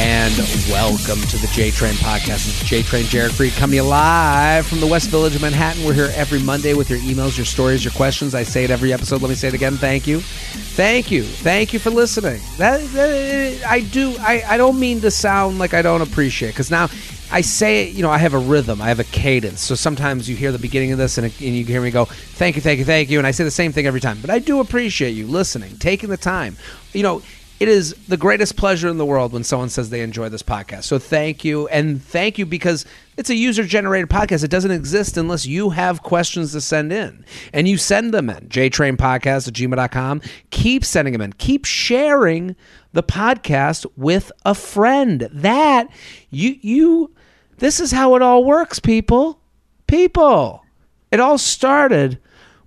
and welcome to the J Train Podcast. It's J Train Jared Freid coming live from the West Village of Manhattan. We're here every Monday with your emails, your stories, your questions. I say it every episode. Let me say it again. Thank you. Thank you. Thank you for listening. That, that I do. I, I don't mean to sound like I don't appreciate because now I say it, you know, I have a rhythm, I have a cadence. So sometimes you hear the beginning of this and, and, you hear me go, thank you, thank you, thank you. And I say the same thing every time. But I do appreciate you listening, taking the time. You know, it is the greatest pleasure in the world when someone says they enjoy this podcast. So thank you. And thank you because it's a user generated podcast. It doesn't exist unless you have questions to send in. And you send them in. JTrainPodcast at gmail.com. Keep sending them in. Keep sharing the podcast with a friend. That you you this is how it all works, people. People. It all started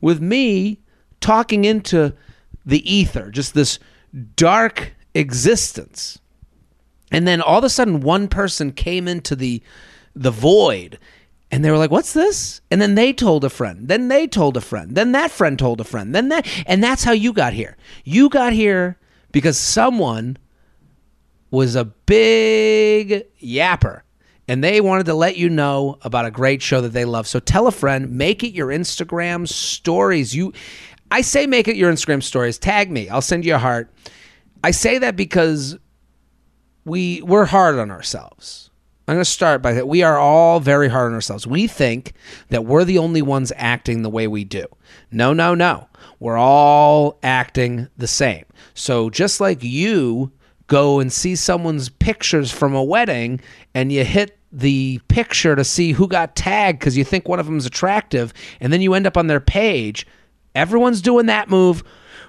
with me talking into the ether, just this dark existence. And then all of a sudden one person came into the the void and they were like, "What's this?" And then they told a friend. Then they told a friend. Then that friend told a friend. Then that and that's how you got here. You got here because someone was a big yapper and they wanted to let you know about a great show that they love. So tell a friend, make it your Instagram stories. You I say make it your Instagram stories. Tag me. I'll send you a heart. I say that because we we're hard on ourselves. I'm going to start by that. We are all very hard on ourselves. We think that we're the only ones acting the way we do. No, no, no. We're all acting the same. So just like you go and see someone's pictures from a wedding and you hit the picture to see who got tagged because you think one of them is attractive and then you end up on their page Everyone's doing that move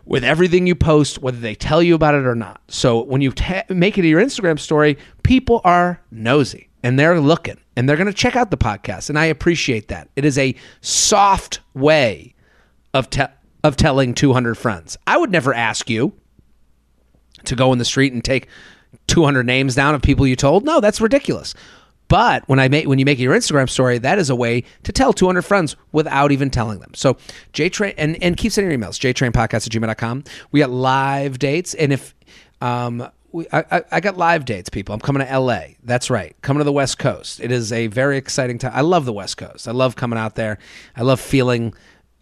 with everything you post, whether they tell you about it or not. So when you ta- make it your Instagram story, people are nosy and they're looking and they're going to check out the podcast. And I appreciate that. It is a soft way of, te- of telling 200 friends. I would never ask you to go in the street and take 200 names down of people you told. No, that's ridiculous. But when I make when you make your Instagram story, that is a way to tell 200 friends without even telling them. So JTrain and, and keep sending your emails, jtrainpodcast at gmail.com. We got live dates. And if um we, I, I got live dates, people. I'm coming to LA. That's right. Coming to the West Coast. It is a very exciting time. I love the West Coast. I love coming out there. I love feeling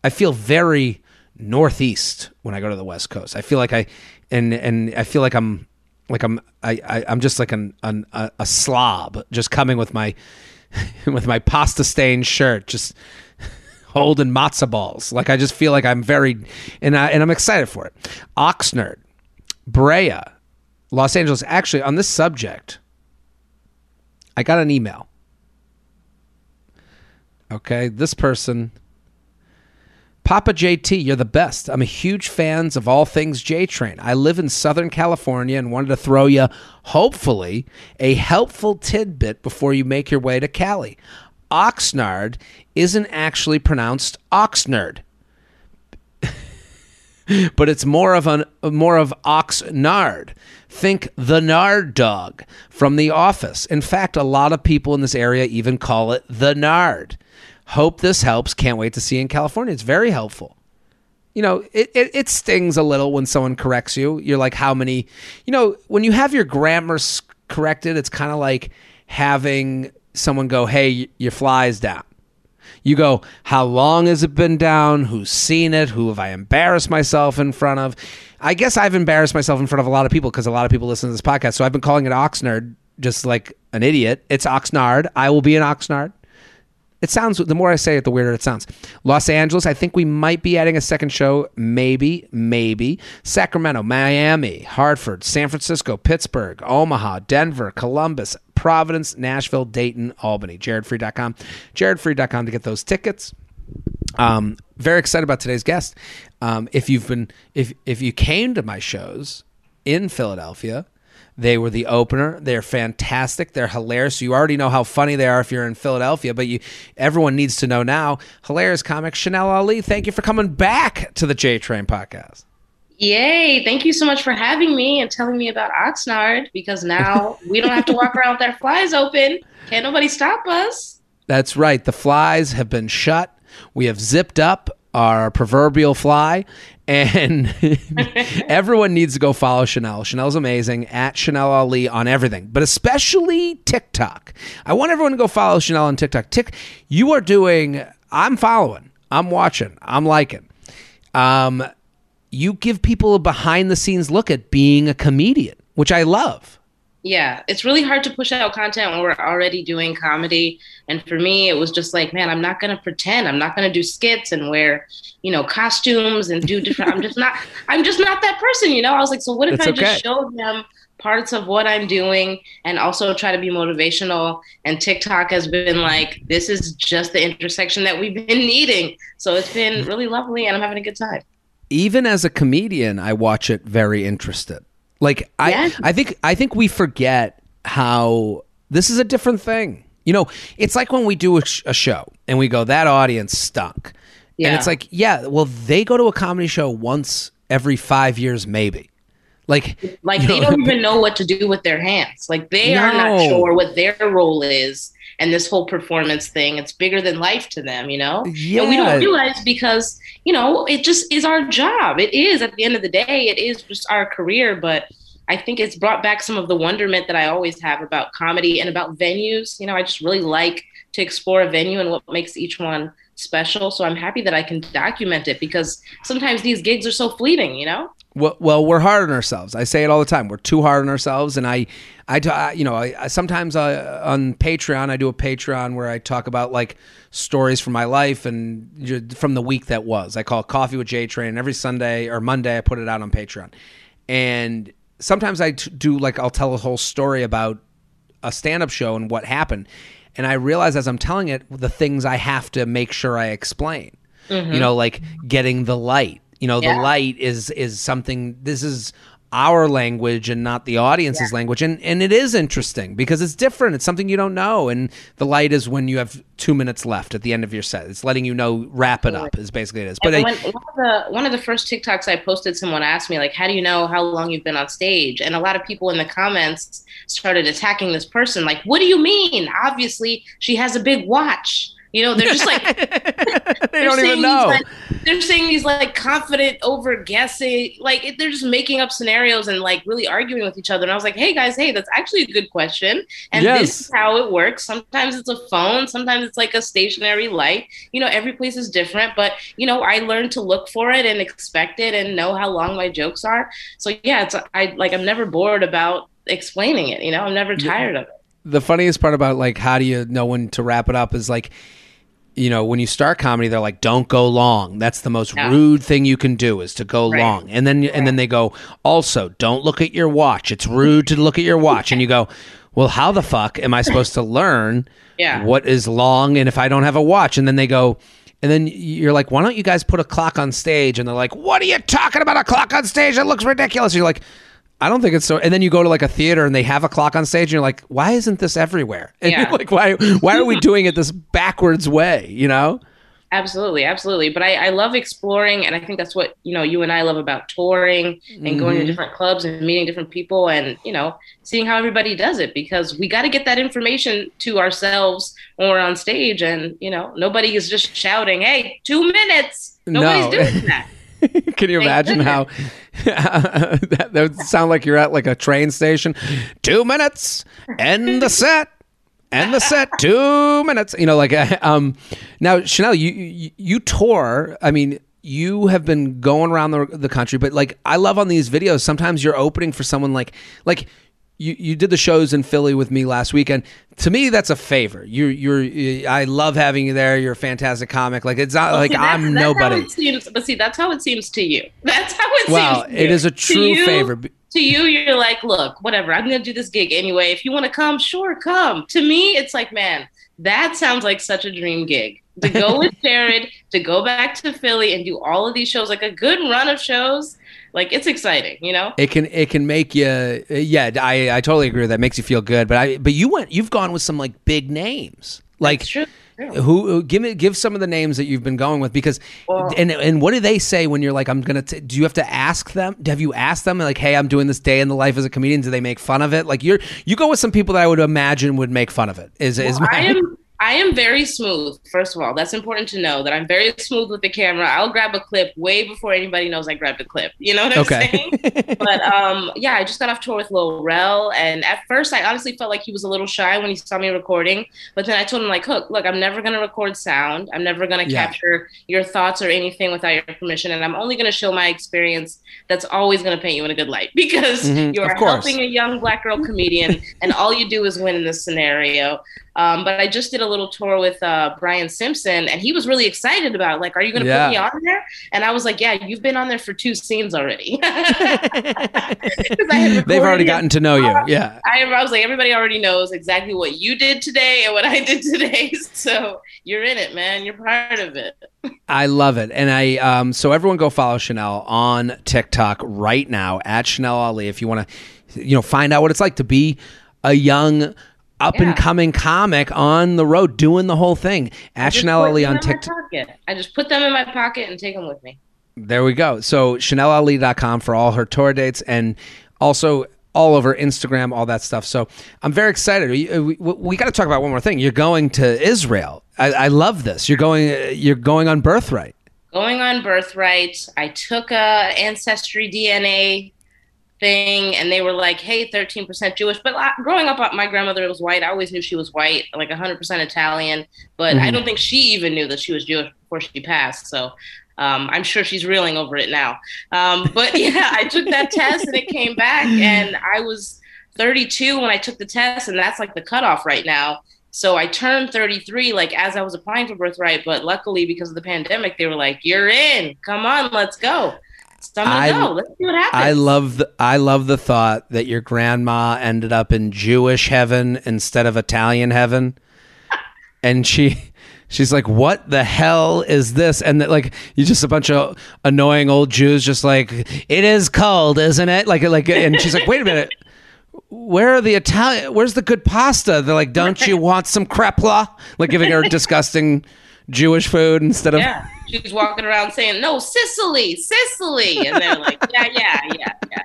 I feel very northeast when I go to the West Coast. I feel like I and and I feel like I'm like I'm I, I am just like an, an a, a slob just coming with my with my pasta stained shirt just holding matzo balls. Like I just feel like I'm very and I, and I'm excited for it. Oxnard Brea Los Angeles. Actually on this subject I got an email. Okay this person Papa JT, you're the best. I'm a huge fan of all things J Train. I live in Southern California and wanted to throw you, hopefully, a helpful tidbit before you make your way to Cali. Oxnard isn't actually pronounced Oxnard. but it's more of an more of Oxnard. Think the Nard dog from The Office. In fact, a lot of people in this area even call it the Nard. Hope this helps. Can't wait to see you in California. It's very helpful. You know, it, it, it stings a little when someone corrects you. You're like, how many, you know, when you have your grammar corrected, it's kind of like having someone go, hey, your fly's down. You go, how long has it been down? Who's seen it? Who have I embarrassed myself in front of? I guess I've embarrassed myself in front of a lot of people because a lot of people listen to this podcast. So I've been calling it Oxnard just like an idiot. It's Oxnard. I will be in Oxnard. It sounds, the more I say it, the weirder it sounds. Los Angeles, I think we might be adding a second show. Maybe, maybe. Sacramento, Miami, Hartford, San Francisco, Pittsburgh, Omaha, Denver, Columbus, Providence, Nashville, Dayton, Albany. JaredFreid.com. JaredFreid.com to get those tickets. Um, very excited about today's guest. Um, if you've been, if if you came to my shows in Philadelphia, they were the opener. They're fantastic. They're hilarious. You already know how funny they are if you're in Philadelphia, but you everyone needs to know now. Hilarious comic Chanel Ali. Thank you for coming back to the J Train podcast. Yay! Thank you so much for having me and telling me about Oxnard because now we don't have to walk around with our flies open. Can't nobody stop us. That's right. The flies have been shut. We have zipped up our proverbial fly. And everyone needs to go follow Chanel. Chanel's amazing at Chanel Ali on everything, but especially TikTok. I want everyone to go follow Chanel on TikTok. Tick, you are doing. I'm following. I'm watching. I'm liking. Um, you give people a behind the scenes look at being a comedian, which I love. Yeah, it's really hard to push out content when we're already doing comedy. And for me, it was just like, man, I'm not going to pretend. I'm not going to do skits and wear, you know, costumes and do different. I'm just not, I'm just not that person, you know? I was like, so what if That's I okay. just show them parts of what I'm doing and also try to be motivational? And TikTok has been like, this is just the intersection that we've been needing. So it's been really lovely and I'm having a good time. even as a comedian, I watch it very interested. Like I. I think I think we forget how this is a different thing. You know, it's like when we do a, sh- a show and we go, that audience stunk, and Yeah. it's like, yeah, well, they go to a comedy show once every five years, maybe. Like, Like they know, don't even know what to do with their hands. Like they are not sure what their role is. And this whole performance thing, it's bigger than life to them, you know? And we don't realize because, you know, it just is our job. It is at the end of the day, it is just our career. But I think it's brought back some of the wonderment that I always have about comedy and about venues. You know, I just really like to explore a venue and what makes each one special. So I'm happy that I can document it because sometimes these gigs are so fleeting, you know? Well, well, we're hard on ourselves. I say it all the time. We're too hard on ourselves, and I, I, you know, I, I sometimes uh, on Patreon, I do a Patreon where I talk about like stories from my life and from the week that was. I call it Coffee with J Train. and Every Sunday or Monday, I put it out on Patreon, and sometimes I t- do like I'll tell a whole story about a stand-up show and what happened, and I realize as I'm telling it the things I have to make sure I explain. You know, like getting the light. You know, Yeah. the light is is something. This is our language and not the audience's language, and and it is interesting because it's different. It's something you don't know, and the light is when you have two minutes left at the end of your set. It's letting you know wrap it up. Is basically it is. But I, when, one of the one of the first TikToks I posted, someone asked me like, "How do you know how long you've been on stage?" And a lot of people in the comments started attacking this person. Like, "What do you mean? Obviously, she has a big watch." You know, they're just like they they're don't even know. like- they're saying these like confident over guessing, like it, they're just making up scenarios and like really arguing with each other. And I was like, "Hey guys, hey, that's actually a good question." And Yes. this is how it works. Sometimes it's a phone, sometimes it's like a stationary light. You know, every place is different, but you know, I learned to look for it and expect it and know how long my jokes are. So yeah, it's I like I'm never bored about explaining it. You know, I'm never tired of it. the funniest part about like how do you know when to wrap it up is like you know when you start comedy they're like don't go long. That's the most rude thing you can do is to go Right. long. And then and then they go also don't look at your watch. It's rude to look at your watch. And you go well how the fuck am i supposed to learn Yeah. what is long and if i don't have a watch? And then they go and then you're like why don't you guys put a clock on stage? And they're like what are you talking about? A clock on stage? It looks ridiculous. And you're like I don't think it's so. And then you go to like a theater and they have a clock on stage, and you're like, why isn't this everywhere? And Yeah. you're like, why? Why are we doing it this backwards way? You know? Absolutely, absolutely. But I, I love exploring, and I think that's what you know you and I love about touring and going Mhm. to different clubs and meeting different people, and you know seeing how everybody does it because we got to get that information to ourselves when we're on stage, and you know nobody is just shouting, "Hey, two minutes!" Nobody's No. doing that. Can you imagine how that, that would sound like you're at like a train station? Two minutes, end the set. End the set. Two minutes. You know, like um. Now, Chanel, you you, you tour. I mean, you have been going around the the country, but like I love on these videos. Sometimes you're opening for someone like like. You, you did the shows in Philly with me last weekend. To me, that's a favor. You're you're. I love having you there. You're a fantastic comic. Like it's not like See, that's- I'm that's how nobody. it seems, but see, that's how it seems to you. That's how it Well, seems. to it you. is a true you, favor. to you, you're like, look, whatever, I'm gonna do this gig anyway. If you want to come, sure, come. To me, it's like, man, that sounds like such a dream gig. To go with Jared, to go back to Philly and do all of these shows, like a good run of shows, like it's exciting, you know? It can it can make you yeah I I totally agree with that. Makes you feel good. But I but you went you've gone with some like big names. Like true. who who- give me give some of the names that you've been going with because Well- and and what do they say when you're like I'm gonna t- do you have to ask them? Have you asked them like hey I'm doing this day in the life as a comedian. Do they make fun of it? Like you're you go with some people that I would imagine would make fun of it is is my I am I am very smooth. First of all, that's important to know that I'm very smooth with the camera. I'll grab a clip way before anybody knows I grabbed a clip. You know what I'm okay. saying? but um, yeah, I just got off tour with Lil Rel, and at first I honestly felt like he was a little shy when he saw me recording. But then I told him like, "Look, look, I'm never gonna record sound. I'm never gonna yeah. capture your thoughts or anything without your permission, and I'm only gonna show my experience. That's always gonna paint you in a good light because mm-hmm, you are helping a young black girl comedian, and all you do is win in this scenario." Um, but I just did a little tour with uh, Brian Simpson, and he was really excited about it. Like, are you going to yeah. put me on there? And I was like, yeah, you've been on there for two scenes already. They've already gotten to know you. Yeah. I, I, was like, everybody already knows exactly what you did today and what I did today. So you're in it, man. You're part of it. I love it. And I, um, so everyone go follow Chanel on TikTok right now at Chanel Ali if you want to, you know, find out what it's like to be a young, up and coming comic on the road doing the whole thing. At Chanel Ali on TikTok. I just put them in my pocket and take them with me. There we go. So ChanelAli.com for all her tour dates and also all over Instagram, all that stuff. So I'm very excited. We, uh, we, we got to talk about one more thing. You're going to Israel. I, I love this. You're going. Uh, you're going on Birthright. Going on Birthright. I took a ancestry DNA thing and they were like hey 13% jewish but growing up my grandmother was white i always knew she was white like 100% italian but mm-hmm. i don't think she even knew that she was jewish before she passed so um, i'm sure she's reeling over it now um, but yeah i took that test and it came back and i was 32 when i took the test and that's like the cutoff right now so I turned 33 like as I was applying for birthright, but luckily because of the pandemic, they were like, "You're in. Come on, let's go." So I, go. Let's see what happens. I love the I love the thought that your grandma ended up in Jewish heaven instead of Italian heaven, and she she's like, "What the hell is this?" And that like you just a bunch of annoying old Jews, just like it is cold, isn't it? Like like, and she's like, "Wait a minute." Where are the Italian? Where's the good pasta? They're like, don't you want some krepla? Like giving her disgusting Jewish food instead of yeah. She's walking around saying, "No, Sicily, Sicily," and they're like, "Yeah, yeah, yeah, yeah."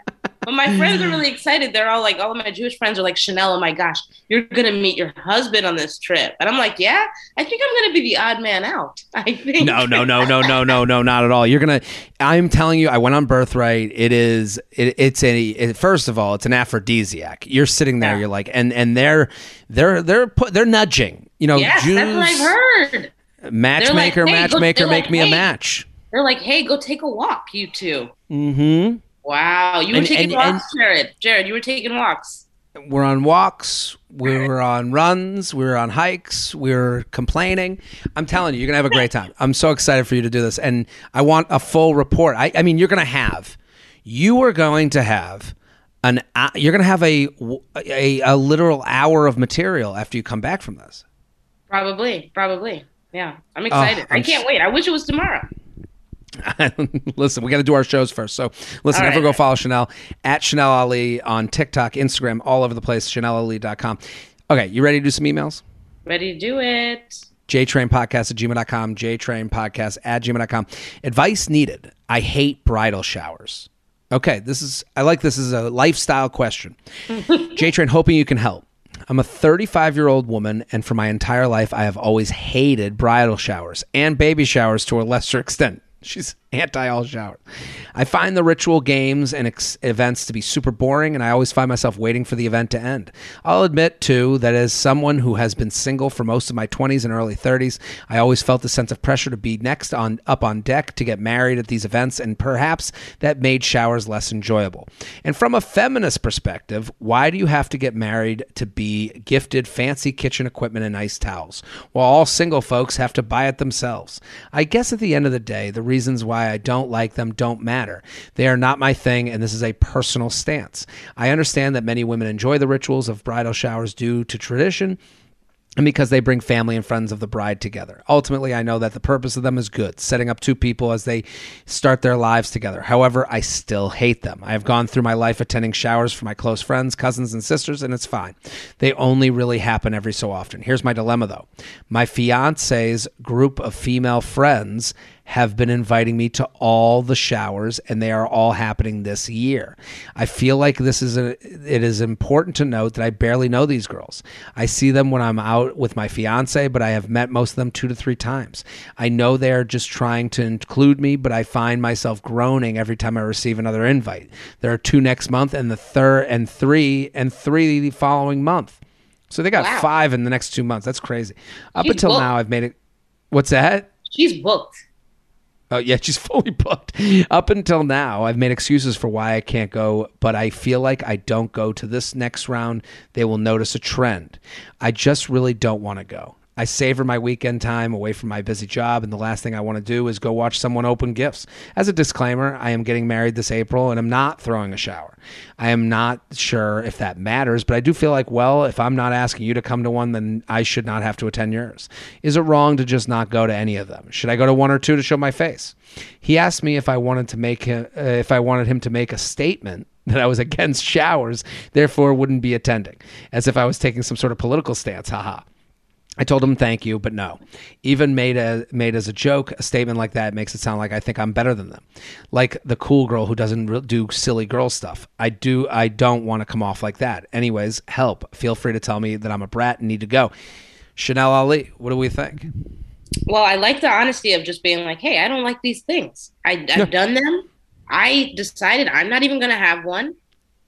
But my friends are really excited. They're all like, all of my Jewish friends are like, Chanel, oh my gosh, you're gonna meet your husband on this trip. And I'm like, yeah, I think I'm gonna be the odd man out. I think. No, no, no, no, no, no, no, not at all. You're gonna. I'm telling you, I went on Birthright. It is. It, it's a. It, first of all, it's an aphrodisiac. You're sitting there. Yeah. You're like, and and they're they're they're put they're nudging. You know, yes, Jews, that's what I've heard. Matchmaker, like, hey, matchmaker, go, make like, me hey. a match. They're like, hey, go take a walk, you 2 Mm-hmm. Wow, you were and, taking and, walks, and, Jared. Jared, you were taking walks. We're on walks. We were on runs. We were on hikes. We were complaining. I'm telling you, you're gonna have a great time. I'm so excited for you to do this, and I want a full report. I, I mean, you're gonna have, you are going to have an, you're gonna have a, a a literal hour of material after you come back from this. Probably, probably. Yeah, I'm excited. I'm I can't wait. I wish it was tomorrow. listen, we got to do our shows first. So listen, right. never go follow Chanel at Chanel Ali on TikTok, Instagram, all over the place, chanelali.com. Okay, you ready to do some emails? Ready to do it. JTrainPodcast at gmail.com, JTrainPodcast at gmail.com. Advice needed. I hate bridal showers. Okay, this is, I like this as a lifestyle question. JTrain, hoping you can help. I'm a 35 year old woman, and for my entire life, I have always hated bridal showers and baby showers to a lesser extent. She's anti all shower. I find the ritual games and ex- events to be super boring, and I always find myself waiting for the event to end. I'll admit, too, that as someone who has been single for most of my 20s and early 30s, I always felt a sense of pressure to be next on up on deck to get married at these events, and perhaps that made showers less enjoyable. And from a feminist perspective, why do you have to get married to be gifted fancy kitchen equipment and nice towels, while all single folks have to buy it themselves? I guess at the end of the day, the reasons why why I don't like them don't matter. They are not my thing, and this is a personal stance. I understand that many women enjoy the rituals of bridal showers due to tradition and because they bring family and friends of the bride together. Ultimately, I know that the purpose of them is good, setting up two people as they start their lives together. However, I still hate them. I have gone through my life attending showers for my close friends, cousins, and sisters, and it's fine. They only really happen every so often. Here's my dilemma though my fiance's group of female friends have been inviting me to all the showers, and they are all happening this year. I feel like this is a, it is important to note that I barely know these girls. I see them when I'm out with my fiance, but I have met most of them two to three times. I know they're just trying to include me, but I find myself groaning every time I receive another invite. There are two next month, and the third, and three, and three the following month. So they got Wow. five in the next two months. That's crazy. Up She's until booked. now, I've made it. What's that? She's booked. Oh yeah, she's fully booked. Up until now, I've made excuses for why I can't go, but I feel like I don't go to this next round, they will notice a trend. I just really don't want to go. I savor my weekend time away from my busy job, and the last thing I want to do is go watch someone open gifts. As a disclaimer, I am getting married this April and I'm not throwing a shower. I am not sure if that matters, but I do feel like, well, if I'm not asking you to come to one, then I should not have to attend yours. Is it wrong to just not go to any of them? Should I go to one or two to show my face? He asked me if I wanted to make him, uh, if I wanted him to make a statement that I was against showers, therefore wouldn't be attending, as if I was taking some sort of political stance. Haha. I told him thank you, but no. Even made a made as a joke, a statement like that makes it sound like I think I'm better than them, like the cool girl who doesn't do silly girl stuff. I do. I don't want to come off like that. Anyways, help. Feel free to tell me that I'm a brat and need to go. Chanel Ali, what do we think? Well, I like the honesty of just being like, hey, I don't like these things. I, I've Yeah. done them. I decided I'm not even going to have one.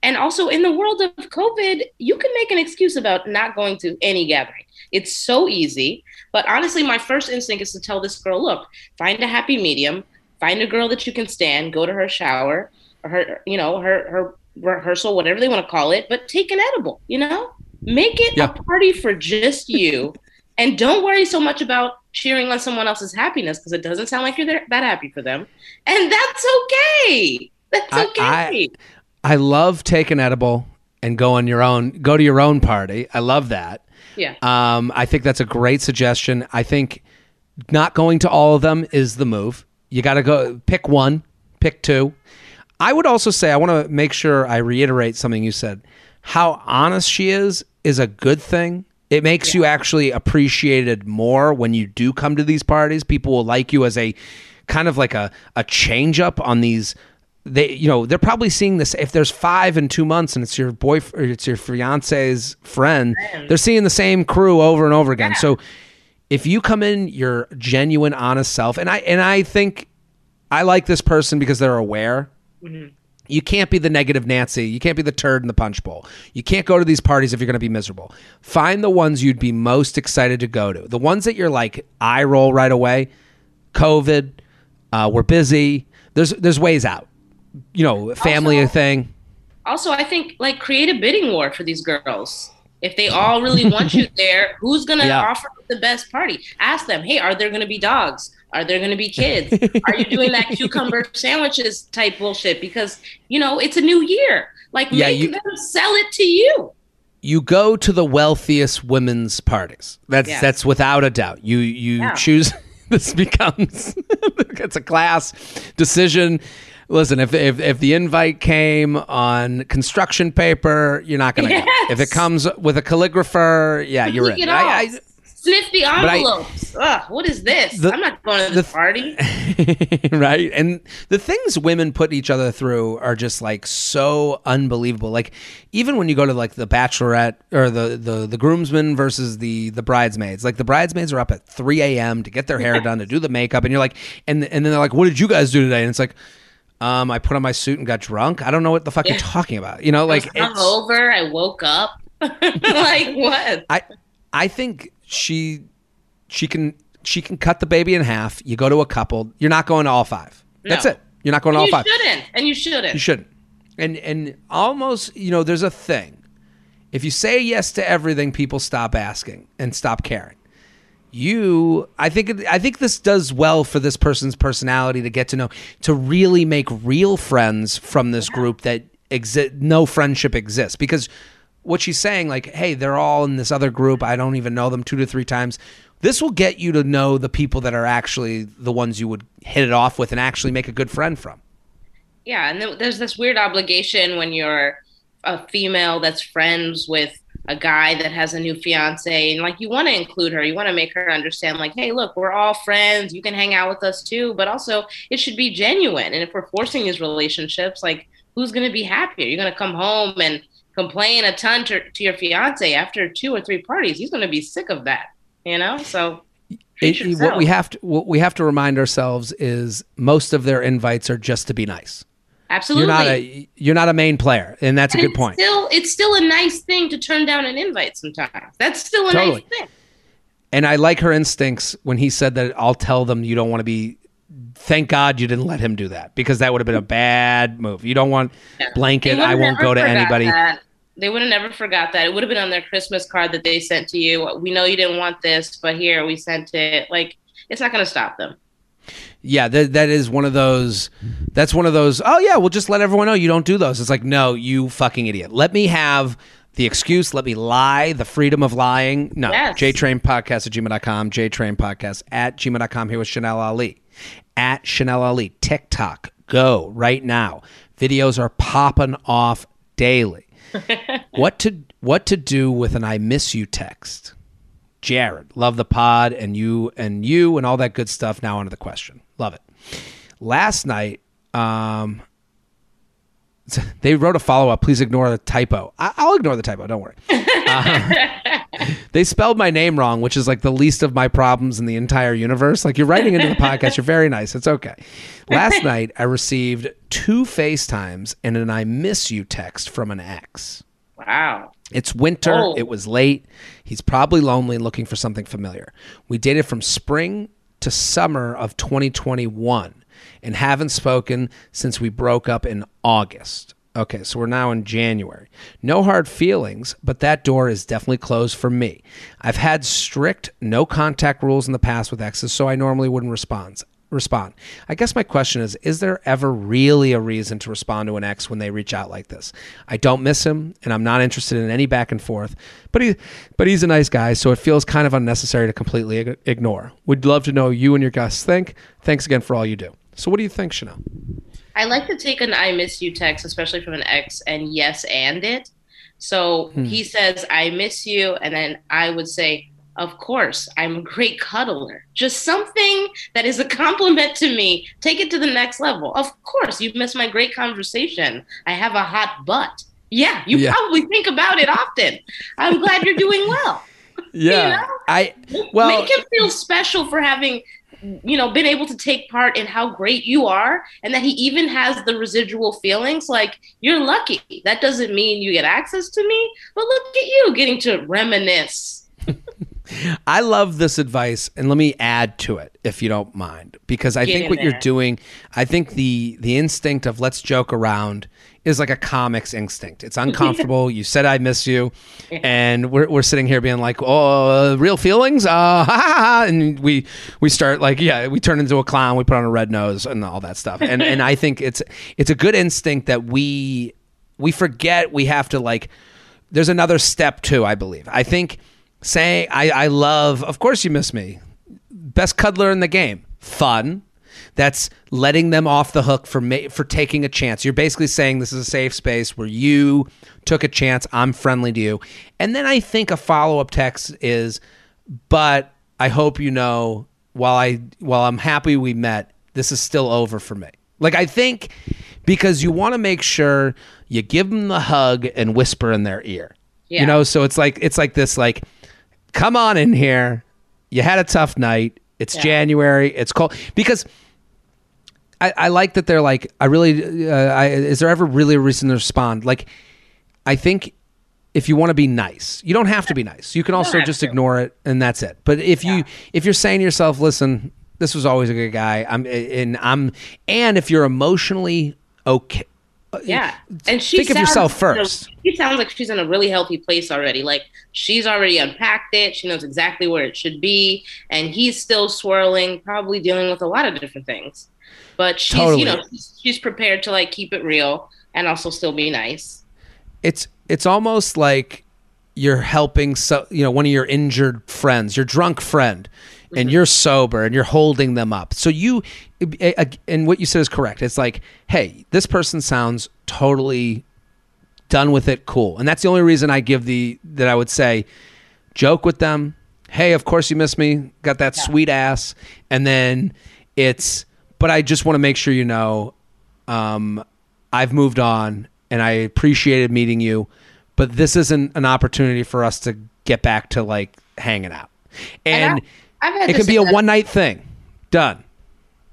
And also, in the world of COVID, you can make an excuse about not going to any gathering. It's so easy. But honestly, my first instinct is to tell this girl, look, find a happy medium, find a girl that you can stand, go to her shower or her, you know, her her rehearsal, whatever they want to call it, but take an edible, you know? Make it Yeah. a party for just you. and don't worry so much about cheering on someone else's happiness because it doesn't sound like you're there, that happy for them. And that's okay. That's I- okay. I love taking edible and go on your own. Go to your own party. I love that. Yeah. Um, I think that's a great suggestion. I think not going to all of them is the move. You got to go pick one, pick two. I would also say I want to make sure I reiterate something you said. How honest she is is a good thing. It makes you actually appreciated more when you do come to these parties. People will like you as a kind of like a a change up on these they you know they're probably seeing this if there's five in two months and it's your boyfriend it's your fiance's friend they're seeing the same crew over and over again. So if you come in your genuine honest self and i and i think i like this person because they're aware. You can't be the negative nancy. You can't be the turd in the punch bowl. You can't go to these parties if you're going to be miserable. Find the ones you'd be most excited to go to. The ones that you're like eye roll right away. Covid uh, we're busy. There's there's ways out you know family Also- thing Also, I think like create a bidding war for these girls. If they all really want you there, who's gonna Yeah. offer the best party? Ask them, hey, are there gonna be dogs? Are there gonna be kids? are you doing that cucumber sandwiches type bullshit? Because you know it's a new year. Like Yeah, make you- them sell it to you. you go to the wealthiest women's parties. That's Yes. that's without a doubt. You you Yeah. choose. This becomes it's a class decision. Listen, if, if if the invite came on construction paper, you're not going to go. Yes. If it comes with a calligrapher, yeah, you're in. I- off. Sniff the I- envelopes. Ugh, what is this? The- I'm not going to the- this party. right? And the things women put each other through are just like so unbelievable. Like even when you go to like the bachelorette or the the the groomsmen versus the the bridesmaids, like the bridesmaids are up at three a.m. to get their hair done to do the makeup, and you're like, and and then they're like, what did you guys do today? And it's like. Um, I put on my suit and got drunk. I don't know what the fuck you're talking about. You know, like I was hungover. I woke up. like what? I I think she she can she can cut the baby in half. You go to a couple. You're not going to all five. That's it. You're not going to all you five. shouldn't, and you shouldn't. You shouldn't. And and almost, you know, there's a thing. If you say yes to everything, people stop asking and stop caring. You, I think, it- I think this does well for this person's personality to get to know, to really make real friends from this group that exist. No friendship exists because what she's saying, like, hey, they're all in this other group. I don't even know them two to three times. This will get you to know the people that are actually the ones you would hit it off with and actually make a good friend from. Yeah, and there's this weird obligation when you're a female that's friends with a guy that has a new fiance and like you want to include her you want to make her understand like hey look we're all friends you can hang out with us too but also it should be genuine and if we're forcing these relationships like who's going to be happier? You're going to come home and complain a ton to, to your fiance after two or three parties he's going to be sick of that you know? So it, what we have to what we have to remind ourselves is most of their invites are just to be nice Absolutely. You're not a you're not a main player, and that's and a good point. Still, it's still a nice thing to turn down an invite sometimes. That's still a totally. nice thing. And I like her instincts when he said that I'll tell them you don't want to be thank God you didn't let him do that because that would have been a bad move. You don't want yeah. blanket. I won't go to anybody. That. They would have never forgot that. It would have been on their Christmas card that they sent to you. We know you didn't want this, but here we sent it. Like it's not going to stop them yeah, that that is one of those. That's one of those. Oh yeah, we'll just let everyone know you don't do those. It's like no, you fucking idiot. Let me have the excuse. Let me lie. The freedom of lying. No. Yes. JTrain podcast at gmail.com. JTrain podcast at gmail.com. Here with Chanel Ali. At Chanel Ali. TikTok. Go right now. Videos are popping off daily. what to what to do with an I miss you text? Jared, love the pod and you and you and all that good stuff. Now onto the question. Love it. Last night, um, they wrote a follow up. Please ignore the typo. I- will ignore the typo. Don't worry. Uh, they spelled my name wrong, which is like the least of my problems in the entire universe. Like you're writing into the podcast. You're very nice. It's okay. Last night, I received two FaceTimes and an I miss you text from an ex. Wow. It's winter. Oh. It was late. He's probably lonely and looking for something familiar. We dated from spring to summer of 2021 and haven't spoken since we broke up in August. Okay, so we're now in January. No hard feelings, but that door is definitely closed for me. I've had strict no contact rules in the past with exes, so I normally wouldn't respond respond. I guess my question is is there ever really a reason to respond to an ex when they reach out like this? I don't miss him and I'm not interested in any back and forth, but he but he's a nice guy, so it feels kind of unnecessary to completely ignore. We'd love to know you and your guests think. Thanks again for all you do. So what do you think, Chanel? I like to take an I miss you text, especially from an ex, and yes and it. So hmm. he says, I miss you. And then I would say, of course, I'm a great cuddler. Just something that is a compliment to me. Take it to the next level. Of course, you missed my great conversation. I have a hot butt. Yeah, you yeah. probably think about it often. I'm glad you're doing well. Yeah. you know? I well make him feel special for having you know been able to take part in how great you are and that he even has the residual feelings like you're lucky that doesn't mean you get access to me but look at you getting to reminisce I love this advice, and let me add to it, if you don't mind, because I Get think what there. you're doing, I think the the instinct of let's joke around is like a comics instinct. It's uncomfortable. you said I miss you, and we're, we're sitting here being like, oh, uh, real feelings, uh, ha, ha, ha, and we we start like, yeah, we turn into a clown. We put on a red nose and all that stuff. And and I think it's it's a good instinct that we we forget we have to like. There's another step too. I believe. I think saying I, I love of course you miss me. Best cuddler in the game. Fun. That's letting them off the hook for ma- for taking a chance. You're basically saying this is a safe space where you took a chance. I'm friendly to you. And then i think a follow-up text is but i hope you know while i while i'm happy we met this is still over for me. Like i think because you want to make sure you give them the hug and whisper in their ear. Yeah. you know so it's like it's like this like come on in here. You had a tough night. It's yeah. January. It's cold because I, I, like that they're like. I really. Uh, I, is there ever really a reason to respond? Like, I think if you want to be nice, you don't have to be nice. You can also just to. ignore it and that's it. But if yeah. you if you're saying to yourself, listen, this was always a good guy. I'm and I'm and if you're emotionally okay Uh, yeah. and she think sounds, of yourself first you know, she sounds like she's in a really healthy place already. Like she's already unpacked it. She knows exactly where it should be. And he's still swirling probably dealing with a lot of different things. But she's totally. you know she's, she's prepared to like keep it real and also still be nice. It's it's almost like you're helping so you know one of your injured friends your drunk friend and mm-hmm. you're sober and you're holding them up. So you, and what you said is correct. It's like, hey, this person sounds totally done with it, cool. And that's the only reason I give the that I would say joke with them. Hey, of course you miss me. Got that yeah. sweet ass. And then it's but I just want to make sure you know um, I've moved on and I appreciated meeting you, but this isn't an opportunity for us to get back to like hanging out. And, and it could be a one night thing. Done.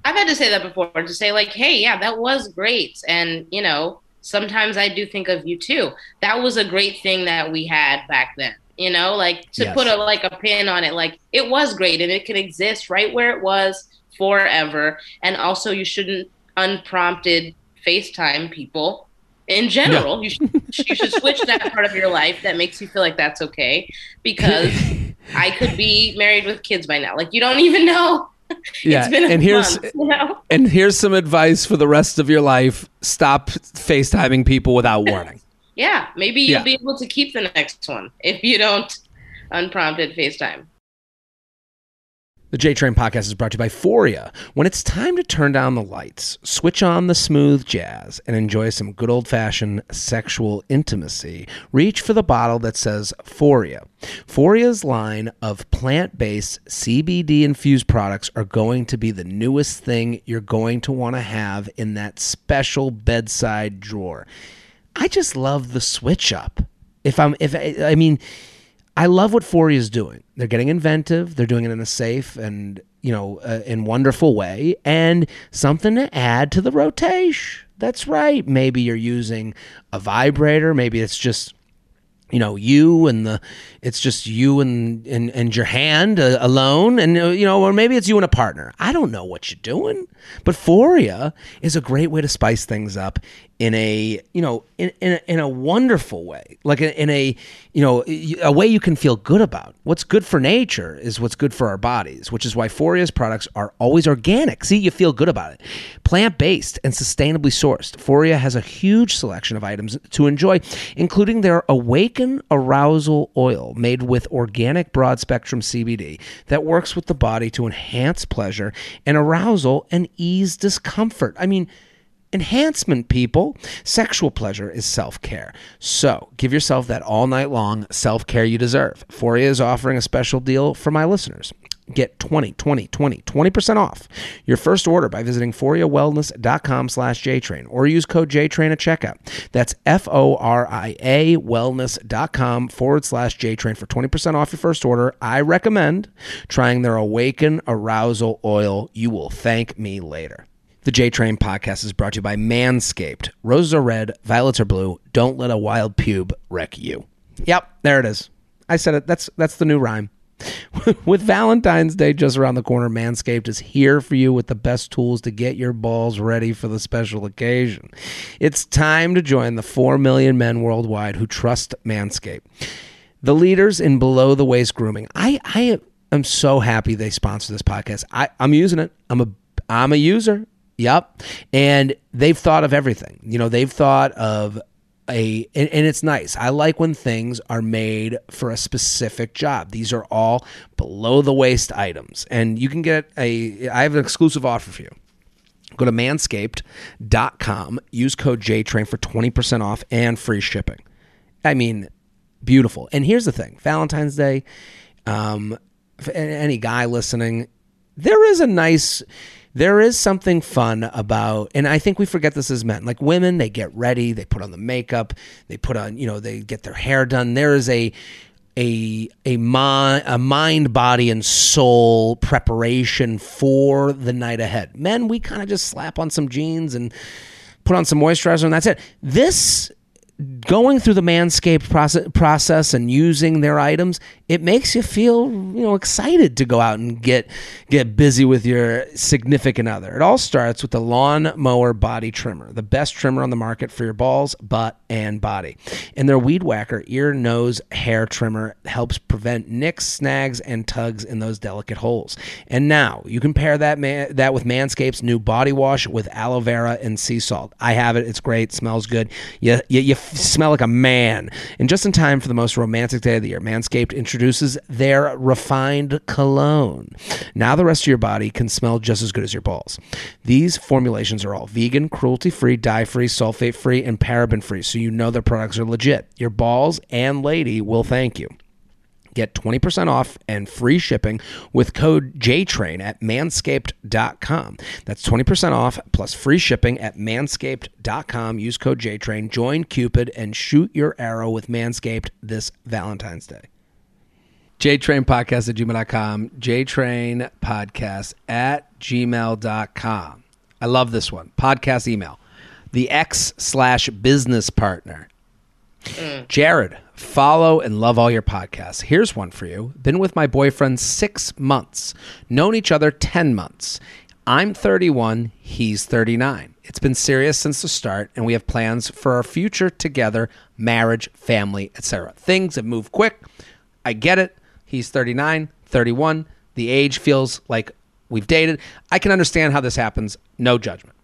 I've had to say that before to say like, hey, yeah, that was great. And, you know, sometimes I do think of you too. That was a great thing that we had back then. You know, like to yes. put a like a pin on it, like it was great and it can exist right where it was forever. And also you shouldn't unprompted FaceTime people in general. No. You, should, you should switch that part of your life that makes you feel like that's okay because I could be married with kids by now. Like you don't even know yeah, and here's month, you know? and here's some advice for the rest of your life: stop FaceTiming people without warning. yeah, maybe you'll yeah. be able to keep the next one if you don't unprompted FaceTime. The J Train podcast is brought to you by Foria. When it's time to turn down the lights, switch on the smooth jazz, and enjoy some good old fashioned sexual intimacy, reach for the bottle that says Foria. Foria's line of plant based CBD infused products are going to be the newest thing you're going to want to have in that special bedside drawer. I just love the switch up. If I'm, if I, I mean, I love what Foria is doing. They're getting inventive. They're doing it in a safe and you know uh, in wonderful way, and something to add to the rotation. That's right. Maybe you're using a vibrator. Maybe it's just you know you and the it's just you and and, and your hand uh, alone and uh, you know or maybe it's you and a partner i don't know what you're doing but foria is a great way to spice things up in a you know in in a, in a wonderful way like in a you know a way you can feel good about. What's good for nature is what's good for our bodies which is why foria's products are always organic. See you feel good about it. Plant-based and sustainably sourced. Foria has a huge selection of items to enjoy including their awaken arousal oil made with organic broad spectrum cbd that works with the body to enhance pleasure and arousal and ease discomfort. I mean enhancement, people. Sexual pleasure is self care. So give yourself that all night long self care you deserve. Foria is offering a special deal for my listeners. Get 20, 20, 20, 20% off your first order by visiting foriawellness.com slash JTrain or use code JTrain at checkout. That's F-O-R-I-A wellness.com forward slash JTrain for 20% off your first order. I recommend trying their Awaken Arousal Oil. You will thank me later. The J Train podcast is brought to you by Manscaped. Roses are red, violets are blue. Don't let a wild pube wreck you. Yep, there it is. I said it. That's that's the new rhyme. with Valentine's Day just around the corner, Manscaped is here for you with the best tools to get your balls ready for the special occasion. It's time to join the 4 million men worldwide who trust Manscaped. The leaders in below the waist grooming. I I am so happy they sponsor this podcast. I, I'm using it. I'm a I'm a user. Yep. And they've thought of everything. You know, they've thought of a and, and, it's nice. I like when things are made for a specific job. These are all below the waist items. And you can get a I have an exclusive offer for you. Go to manscaped.com, use code JTrain for 20% off and free shipping. I mean, beautiful. And here's the thing Valentine's Day, um, any guy listening, there is a nice there is something fun about and i think we forget this as men like women they get ready they put on the makeup they put on you know they get their hair done. There is a a a mind a mind body and soul preparation for the night ahead. Men we kind of just slap on some jeans and put on some moisturizer and that's it. This going through the manscaped process, process and using their items it makes you feel you know excited to go out and get get busy with your significant other. It all starts with the lawn mower body trimmer the best trimmer on the market for your balls butt and body. And their weed whacker ear nose hair trimmer helps prevent nicks snags and tugs in those delicate holes. And now you can pair that man, that with manscaped's new body wash with aloe vera and sea salt. I have it. It's great. Smells good. You, you, you smell like a man. And just in time for the most romantic day of the year, Manscaped introduces their refined cologne. Now the rest of your body can smell just as good as your balls. These formulations are all vegan, cruelty free, dye free, sulfate free, and paraben free, so you know their products are legit. Your balls and lady will thank you. Get 20% off and free shipping with code JTRAIN at manscaped.com. That's 20% off plus free shipping at manscaped.com. Use code JTRAIN, join Cupid, and shoot your arrow with Manscaped this Valentine's Day. JTrain Podcast at gmail.com. JTrain Podcast at gmail.com. I love this one. Podcast email. The X slash business partner. Mm. Jared, follow and love all your podcasts. Here's one for you. Been with my boyfriend six months, known each other 10 months. I'm 31, he's 39. It's been serious since the start, and we have plans for our future together marriage, family, etc. Things have moved quick. I get it. He's 39, 31. The age feels like we've dated. I can understand how this happens. No judgment.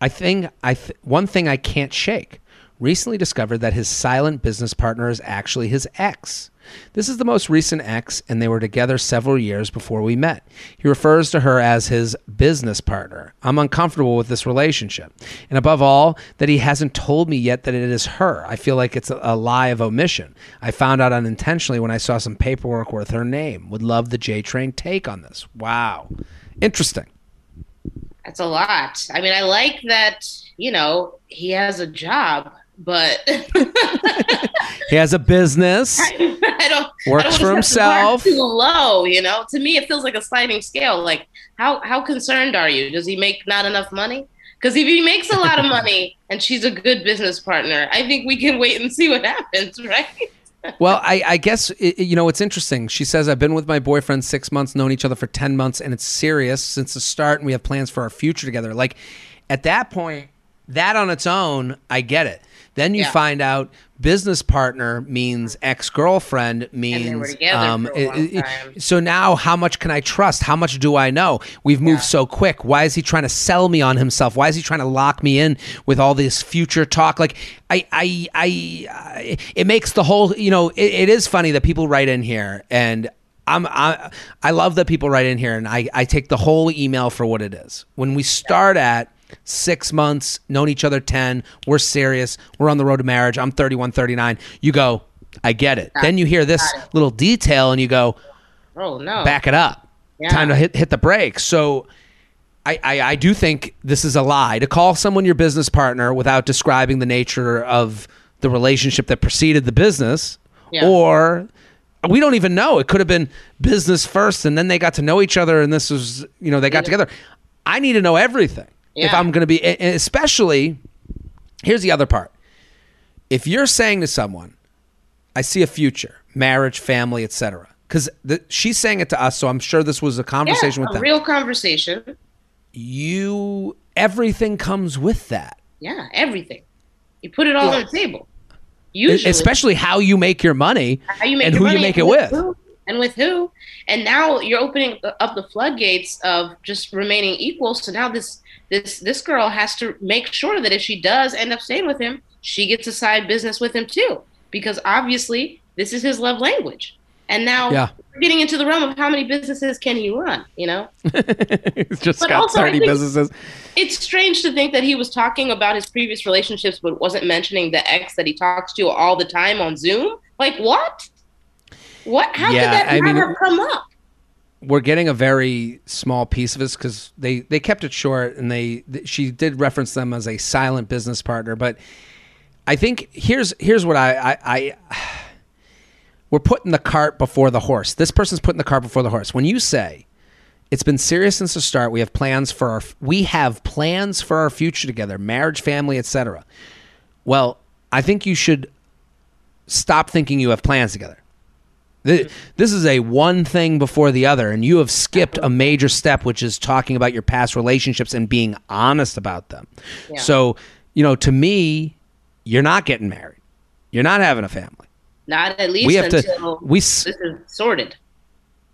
I think I th- one thing I can't shake. Recently discovered that his silent business partner is actually his ex. This is the most recent ex, and they were together several years before we met. He refers to her as his business partner. I'm uncomfortable with this relationship. And above all, that he hasn't told me yet that it is her. I feel like it's a, lie of omission. I found out unintentionally when I saw some paperwork with her name. Would love the J Train take on this. Wow. Interesting. That's a lot. I mean, I like that, you know, he has a job, but He has a business. I don't Works I don't for wanna set the bar himself. Too low, you know. To me, it feels like a sliding scale. Like, how how concerned are you? Does he make not enough money? Because if he makes a lot of money and she's a good business partner, I think we can wait and see what happens, right? Well, I, I guess it, you know it's interesting. She says I've been with my boyfriend six months, known each other for ten months, and it's serious since the start, and we have plans for our future together. Like at that point, that on its own, I get it. Then you Yeah. find out business partner means mm-hmm. ex girlfriend means. they were together um, for a long it- it- time. so now, how much can I trust? How much do I know? We've moved Yeah. so quick. Why is he trying to sell me on himself? Why is he trying to lock me in with all this future talk? Like, I, I, I, I it makes the whole. You know, it, it is funny that people write in here, and I'm, I, I love that people write in here, and I, I take the whole email for what it is. When we start at six months, known each other 10, we're serious, we're on the road to marriage, I'm 31, 39, you go, I get it. Then you hear this little detail and you go, Oh no. back it up. Yeah. Time to hit hit the brakes. So I, I, I do think this is a lie to call someone your business partner without describing the nature of the relationship that preceded the business Yeah. or we don't even know it could have been business first and then they got to know each other and this was you know they got Yeah. together i need to know everything if i'm going to be and especially here's the other part if you're saying to someone I see a future, marriage, family, etc. Because she's saying it to us, so I'm sure this was a conversation yeah, with a them. real conversation. you, everything comes with that, Yeah, everything. You put it all Yeah. on the table. Usually, especially how you make your money how you make and who you make it with. and with who. And now you're opening up the floodgates of just remaining equal. So now this this this girl has to make sure that if she does end up staying with him, she gets a side business with him too, because obviously this is his love language. And now Yeah. we're getting into the realm of how many businesses can he run? You know, He's just But got also, 30 businesses. it's strange to think that he was talking about his previous relationships, but wasn't mentioning the ex that he talks to all the time on Zoom. Like what? What? How Yeah, did that I mean- come up? We're getting a very small piece of this because they they kept it short and they th- she did reference them as a silent business partner, but I think here's here's what I I. I we're putting the cart before the horse. This person's putting the cart before the horse. When you say it's been serious since the start, we have plans for our we have plans for our future together, marriage, family, etc. Well, I think you should stop thinking you have plans together. Th- This is a one thing before the other, and you have skipped a major step, which is talking about your past relationships and being honest about them. Yeah. So, you know, to me, you're not getting married. You're not having a family. Not at least We have to. until We this is sorted.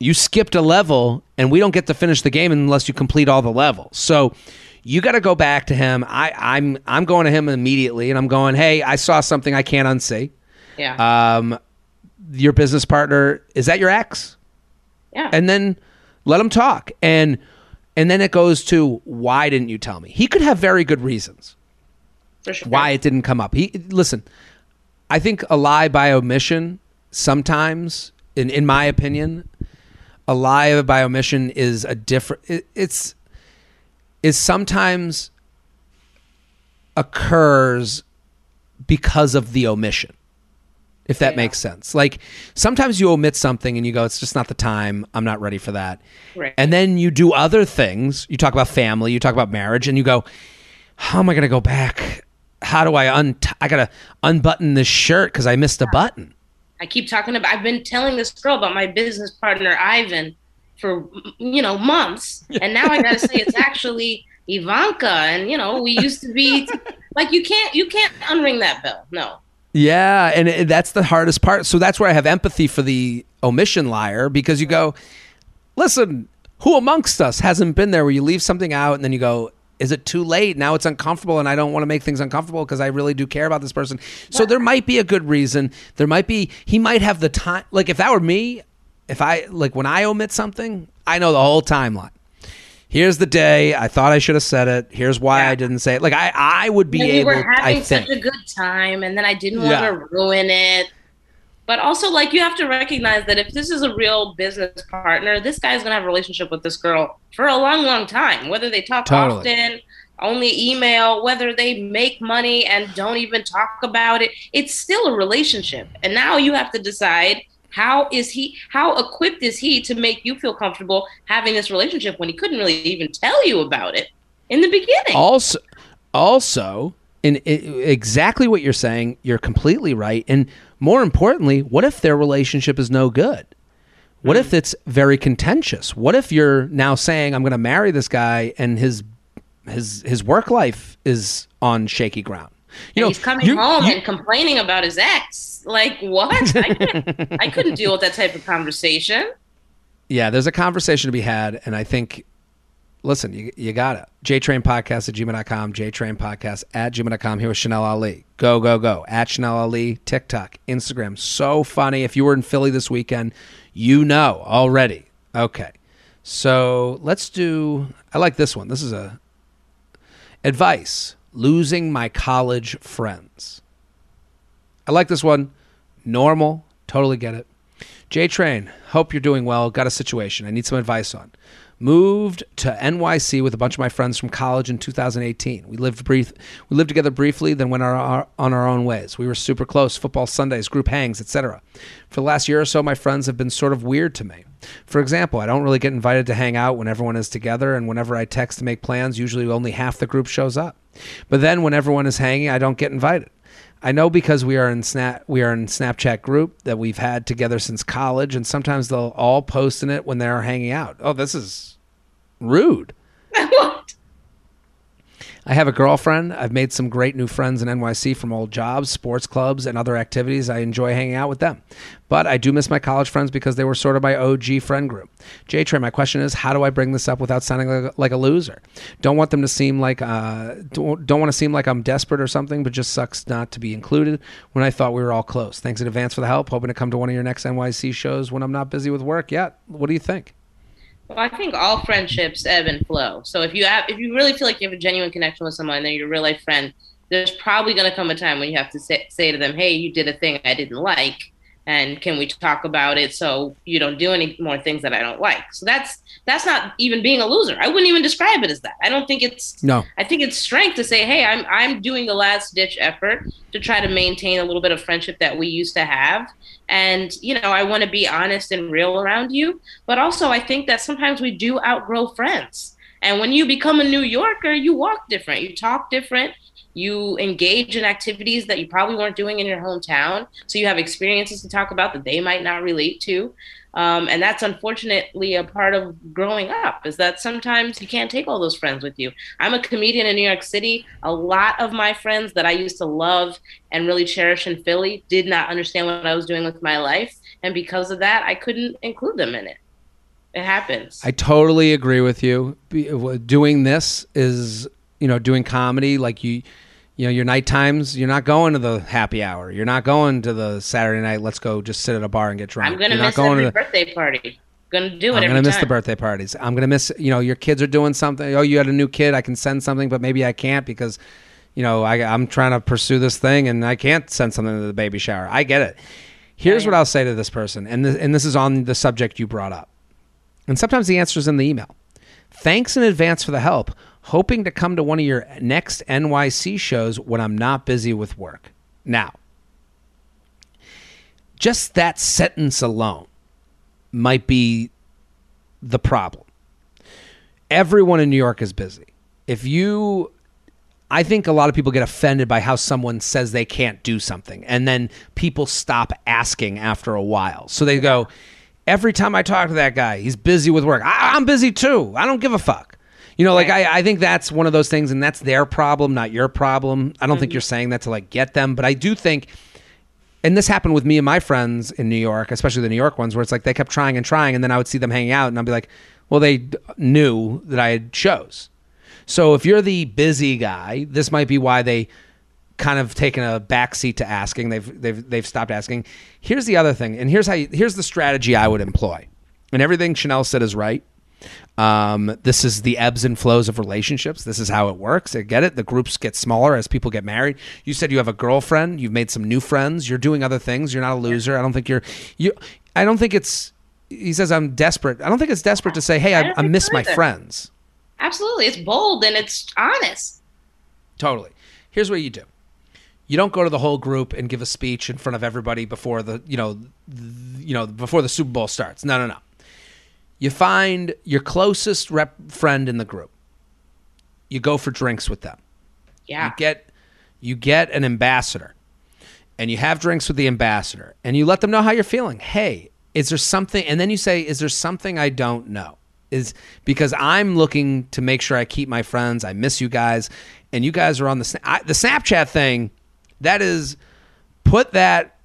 you skipped a level and we don't get to finish the game unless you complete all the levels. So you got to go back to him. I, I'm I'm going to him immediately, and I'm going, hey, I saw something I can't unsee. Yeah. Um, your business partner is that your ex? yeah. and then let him talk and and then it goes to why didn't you tell me he could have very good reasons for sure. why it didn't come up he listen i think a lie by omission sometimes in in my opinion a lie by omission is a different it, it's is sometimes occurs because of the omission if that Yeah. makes sense. Like sometimes you omit something and you go it's just not the time. I'm not ready for that. Right. and then you do other things. You talk about family you talk about marriage and you go how am i going to go back? How do i un i gotta unbutton this shirt because i missed a button. I keep talking about. I've been telling this girl about my business partner Ivan for you know months, and now I got to say it's actually Ivanka, and you know we used to be like you can't you can't unring that bell. No, Yeah, and it, that's the hardest part. So that's where I have empathy for the omission liar because you go, listen, who amongst us hasn't been there where you leave something out and then you go, is it too late? Now it's uncomfortable and I don't want to make things uncomfortable because I really do care about this person. So there might be a good reason. There might be, he might have the time. Like if that were me, if I, like when I omit something, I know the whole timeline. Here's the day. I thought I should have said it. Here's why Yeah. I didn't say it. Like I, I would be and we able. were having I think. such a good time, and then I didn't want to ruin it. But also, like you have to recognize that if this is a real business partner, this guy's gonna have a relationship with this girl for a long, long time. Whether they talk Totally. often, only email, whether they make money and don't even talk about it, it's still a relationship. And now you have to decide how is he, how equipped is he to make you feel comfortable having this relationship when he couldn't really even tell you about it in the beginning. also also in, in exactly what you're saying you're completely right. And more importantly what if their relationship is no good? What if mm. it's very contentious? What if you're now saying i'm going to marry this guy and his his his work life is on shaky ground you know he's coming you- home you- and complaining about his ex. Like what? I couldn't, I couldn't deal with that type of conversation. yeah there's a conversation to be had and i think listen you, you got it. Jtrain podcast at gmail.com jtrain podcast at gmail.com here with chanel ali. Go go go. At chanel ali tiktok instagram. So funny. If you were in philly this weekend you know already. Okay. So let's do i like this one. This is a advice losing my college friends. I like this one. Normal. Totally get it. J Train, hope you're doing well. Got a situation. I need some advice on. Moved to NYC with a bunch of my friends from college in 2018. We lived brief, we lived together briefly, then went our, our, on our own ways. We were super close, football Sundays, group hangs, etc. For the last year or so, my friends have been sort of weird to me. For example, I don't really get invited to hang out when everyone is together, and whenever I text to make plans, usually only half the group shows up. But then when everyone is hanging, I don't get invited. I know because we are in snap we are in Snapchat group that we've had together since college, and sometimes they'll all post in it when they're hanging out. Oh, this is rude. what? I have a girlfriend. I've made some great new friends in NYC from old jobs, sports clubs, and other activities. I enjoy hanging out with them. But I do miss my college friends because they were sort of my OG friend group. J Trey, my question is how do I bring this up without sounding like, a loser? Don't want them to seem like, uh, don't want to seem like I'm desperate or something, but just sucks not to be included when I thought we were all close. Thanks in advance for the help. Hoping to come to one of your next NYC shows when I'm not busy with work yet. What do you think? Well, I think all friendships ebb and flow. So if you have, if you really feel like you have a genuine connection with someone, and they're your real life friend, there's probably going to come a time when you have to say, say to them, "Hey, you did a thing I didn't like, and can we talk about it so you don't do any more things that I don't like?" So that's that's not even being a loser. I wouldn't even describe it as that. I don't think it's No. I think it's strength to say, "Hey, I'm I'm doing the last ditch effort to try to maintain a little bit of friendship that we used to have." And, you know, I want to be honest and real around you. But also, I think that sometimes we do outgrow friends. And when you become a New Yorker, you walk different, you talk different, you engage in activities that you probably weren't doing in your hometown. So you have experiences to talk about that they might not relate to. Um, and that's unfortunately a part of growing up is that sometimes you can't take all those friends with you. I'm a comedian in New York City. A lot of my friends that I used to love and really cherish in Philly did not understand what I was doing with my life. And because of that, I couldn't include them in it. It happens. I totally agree with you. Doing this is, you know, doing comedy like you you know, your night times, you're not going to the happy hour. You're not going to the Saturday night, let's go just sit at a bar and get drunk. I'm going to you're miss every the, birthday party. Gonna do it. I'm gonna miss time. the birthday parties. I'm gonna miss. You know, your kids are doing something. Oh, you had a new kid. I can send something, but maybe I can't because, you know, I, I'm trying to pursue this thing and I can't send something to the baby shower. I get it. Here's what I'll say to this person, and this, and this is on the subject you brought up. And sometimes the answer is in the email. Thanks in advance for the help. Hoping to come to one of your next NYC shows when I'm not busy with work. Now, just that sentence alone might be the problem. Everyone in New York is busy. If you I think a lot of people get offended by how someone says they can't do something and then people stop asking after a while. So they go, every time I talk to that guy, he's busy with work. I, am busy too. I don't give a fuck. You know, like I, I think that's one of those things, and that's their problem, not your problem. I don't mm-hmm. think you're saying that to like get them, but I do think, and this happened with me and my friends in New York, especially the New York ones, where it's like they kept trying and trying, and then I would see them hanging out, and I'd be like, well, they knew that I had shows. So if you're the busy guy, this might be why they kind of taken a backseat to asking. They've they've they've stopped asking. Here's the other thing, and here's how you, here's the strategy I would employ. And everything Chanel said is right. Um, this is the ebbs and flows of relationships. This is how it works. I get it. The groups get smaller as people get married. You said you have a girlfriend. You've made some new friends. You're doing other things. You're not a loser. I don't think you're you. I don't think it's. He says I'm desperate. I don't think it's desperate to say, "Hey, I, I miss my friends." Absolutely, it's bold and it's honest. Totally. Here's what you do you don't go to the whole group and give a speech in front of everybody before the you know the, you know before the Super Bowl starts. No, no, no. You find your closest rep friend in the group. You go for drinks with them. Yeah. You get you get an ambassador and you have drinks with the ambassador and you let them know how you're feeling. Hey, is there something and then you say is there something I don't know? Is because I'm looking to make sure I keep my friends. I miss you guys and you guys are on the I, the Snapchat thing that is put that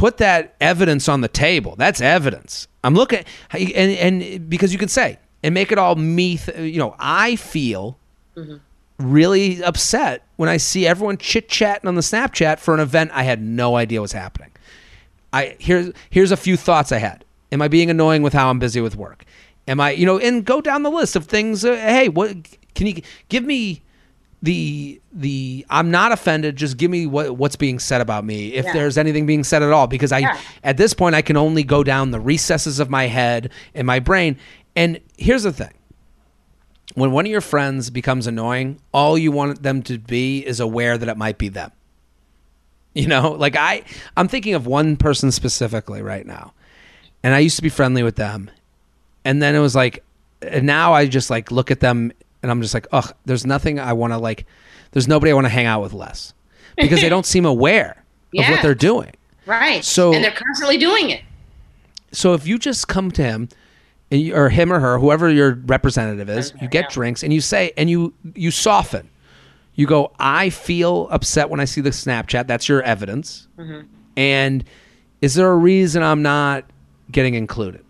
put that evidence on the table. That's evidence. I'm looking and and because you can say and make it all me. you know, I feel mm-hmm. really upset when I see everyone chit chatting on the Snapchat for an event I had no idea was happening. I here's here's a few thoughts I had. Am I being annoying with how I'm busy with work? Am I, you know, and go down the list of things. Uh, hey, what can you give me? The the I'm not offended. Just give me what what's being said about me, if yeah. there's anything being said at all, because I yeah. at this point I can only go down the recesses of my head and my brain. And here's the thing: when one of your friends becomes annoying, all you want them to be is aware that it might be them. You know, like I I'm thinking of one person specifically right now, and I used to be friendly with them, and then it was like, and now I just like look at them and I'm just like, ugh, there's nothing I want to like. There's nobody I want to hang out with less because they don't seem aware yeah. of what they're doing. Right. So and they're constantly doing it. So if you just come to him, you, or him or her, whoever your representative is, you get yeah. drinks and you say and you you soften. You go, I feel upset when I see the Snapchat. That's your evidence. Mm-hmm. And is there a reason I'm not getting included?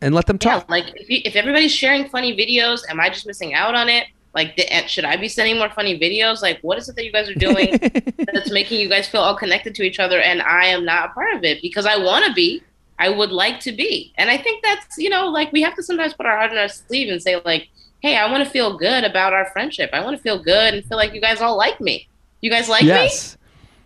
And let them talk. Yeah, like if, you, if everybody's sharing funny videos, am I just missing out on it? Like, the, eh, should I be sending more funny videos? Like, what is it that you guys are doing that's making you guys feel all connected to each other, and I am not a part of it because I want to be. I would like to be, and I think that's you know, like we have to sometimes put our heart in our sleeve and say like, hey, I want to feel good about our friendship. I want to feel good and feel like you guys all like me. You guys like yes.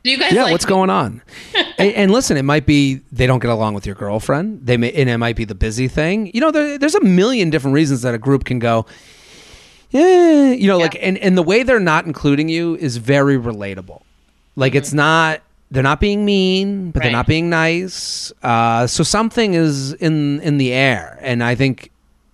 Me? Do you guys? Yeah, like what's going on? and, and, listen, it might be they don't get along with your girlfriend. They may, and it might be the busy thing. You know, there, there's a million different reasons that a group can go. Yeah, you know, yeah. like, and and the way they're not including you is very relatable. Like, mm-hmm. it's not they're not being mean, but right. they're not being nice. Uh, so something is in in the air, and I think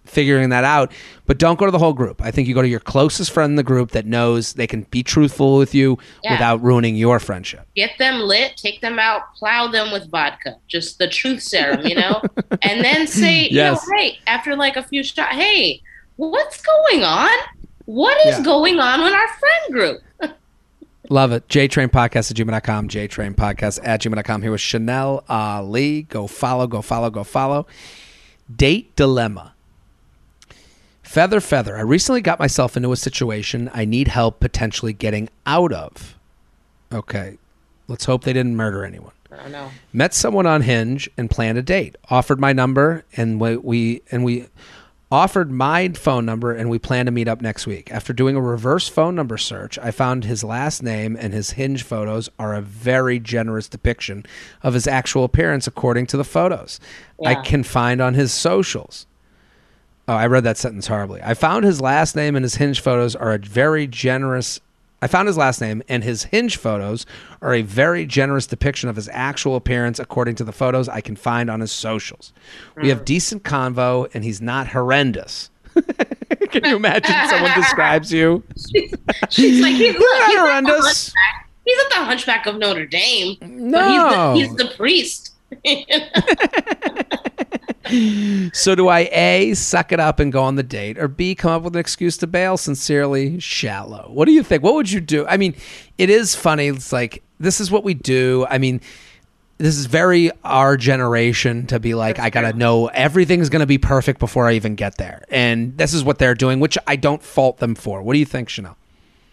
figuring that out. But don't go to the whole group. I think you go to your closest friend in the group that knows they can be truthful with you yeah. without ruining your friendship. Get them lit, take them out, plow them with vodka, just the truth serum, you know? and then say, yes. you know, hey, after like a few shots, hey, what's going on? What is yeah. going on in our friend group? Love it. JTrain Podcast at gmail.com. JTrain Podcast at gmail.com. Here with Chanel Ali. Go follow, go follow, go follow. Date dilemma. Feather, feather. I recently got myself into a situation I need help potentially getting out of. Okay. Let's hope they didn't murder anyone. I know. Met someone on Hinge and planned a date. Offered my number and we, we and we offered my phone number and we plan to meet up next week. After doing a reverse phone number search, I found his last name and his Hinge photos are a very generous depiction of his actual appearance according to the photos I can find on his socials. Oh, I read that sentence horribly. I found his last name and his Hinge photos are a very generous. I found his last name and his Hinge photos are a very generous depiction of his actual appearance according to the photos I can find on his socials. We have mm. decent convo and he's not horrendous. can you imagine someone describes you? She's like, he's, look, he's, horrendous. he's not the hunchback of Notre Dame. but No. he's the, he's the priest. So do I A, suck it up and go on the date, or B, come up with an excuse to bail? Sincerely, shallow. What do you think? What would you do? I mean, it is funny. It's like, this is what we do. I mean, this is very our generation to be like, I got to know everything's going to be perfect before I even get there. And this is what they're doing, which I don't fault them for. What do you think, Chanel?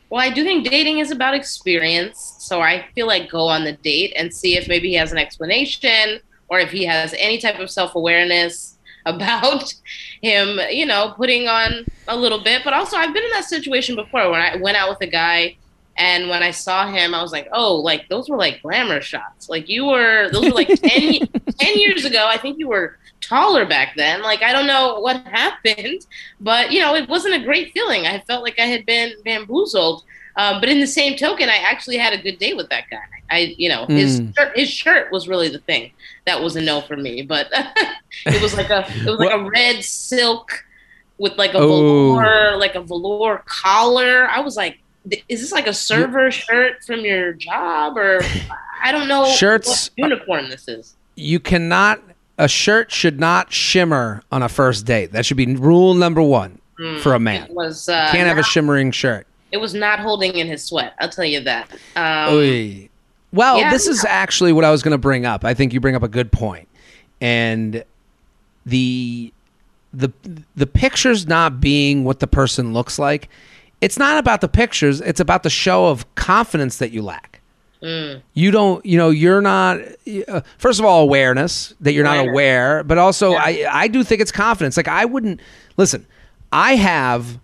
Well, I do think dating is about experience. So I feel like go on the date and see if maybe he has an explanation or if he has any type of self awareness about him, you know, putting on a little bit. But also, I've been in that situation before when I went out with a guy. And when I saw him, I was like, oh, like those were like glamour shots. Like you were, those were like 10, 10 years ago. I think you were taller back then. Like, I don't know what happened, but you know, it wasn't a great feeling. I felt like I had been bamboozled. Um, but in the same token, I actually had a good day with that guy. I, you know, his Mm. shirt, his shirt was really the thing that was a no for me. But it was like a it was like a red silk with like a Oh. velour, like a velour collar. I was like, is this like a server shirt from your job or I don't know Shirts- what uniform this is. You cannot, a shirt should not shimmer on a first date. That should be rule number one for a man. It was uh, Can't have a shimmering shirt. it was not holding in his sweat. I'll tell you that. Um. Well, yeah. this is actually what I was going to bring up. I think you bring up a good point, and the the the pictures not being what the person looks like. It's not about the pictures. It's about the show of confidence that you lack. mm, You don't, you know, you're not. Uh, first of all, awareness that you're not aware, but also Yeah. I I do think it's confidence. Like I wouldn't listen. I have.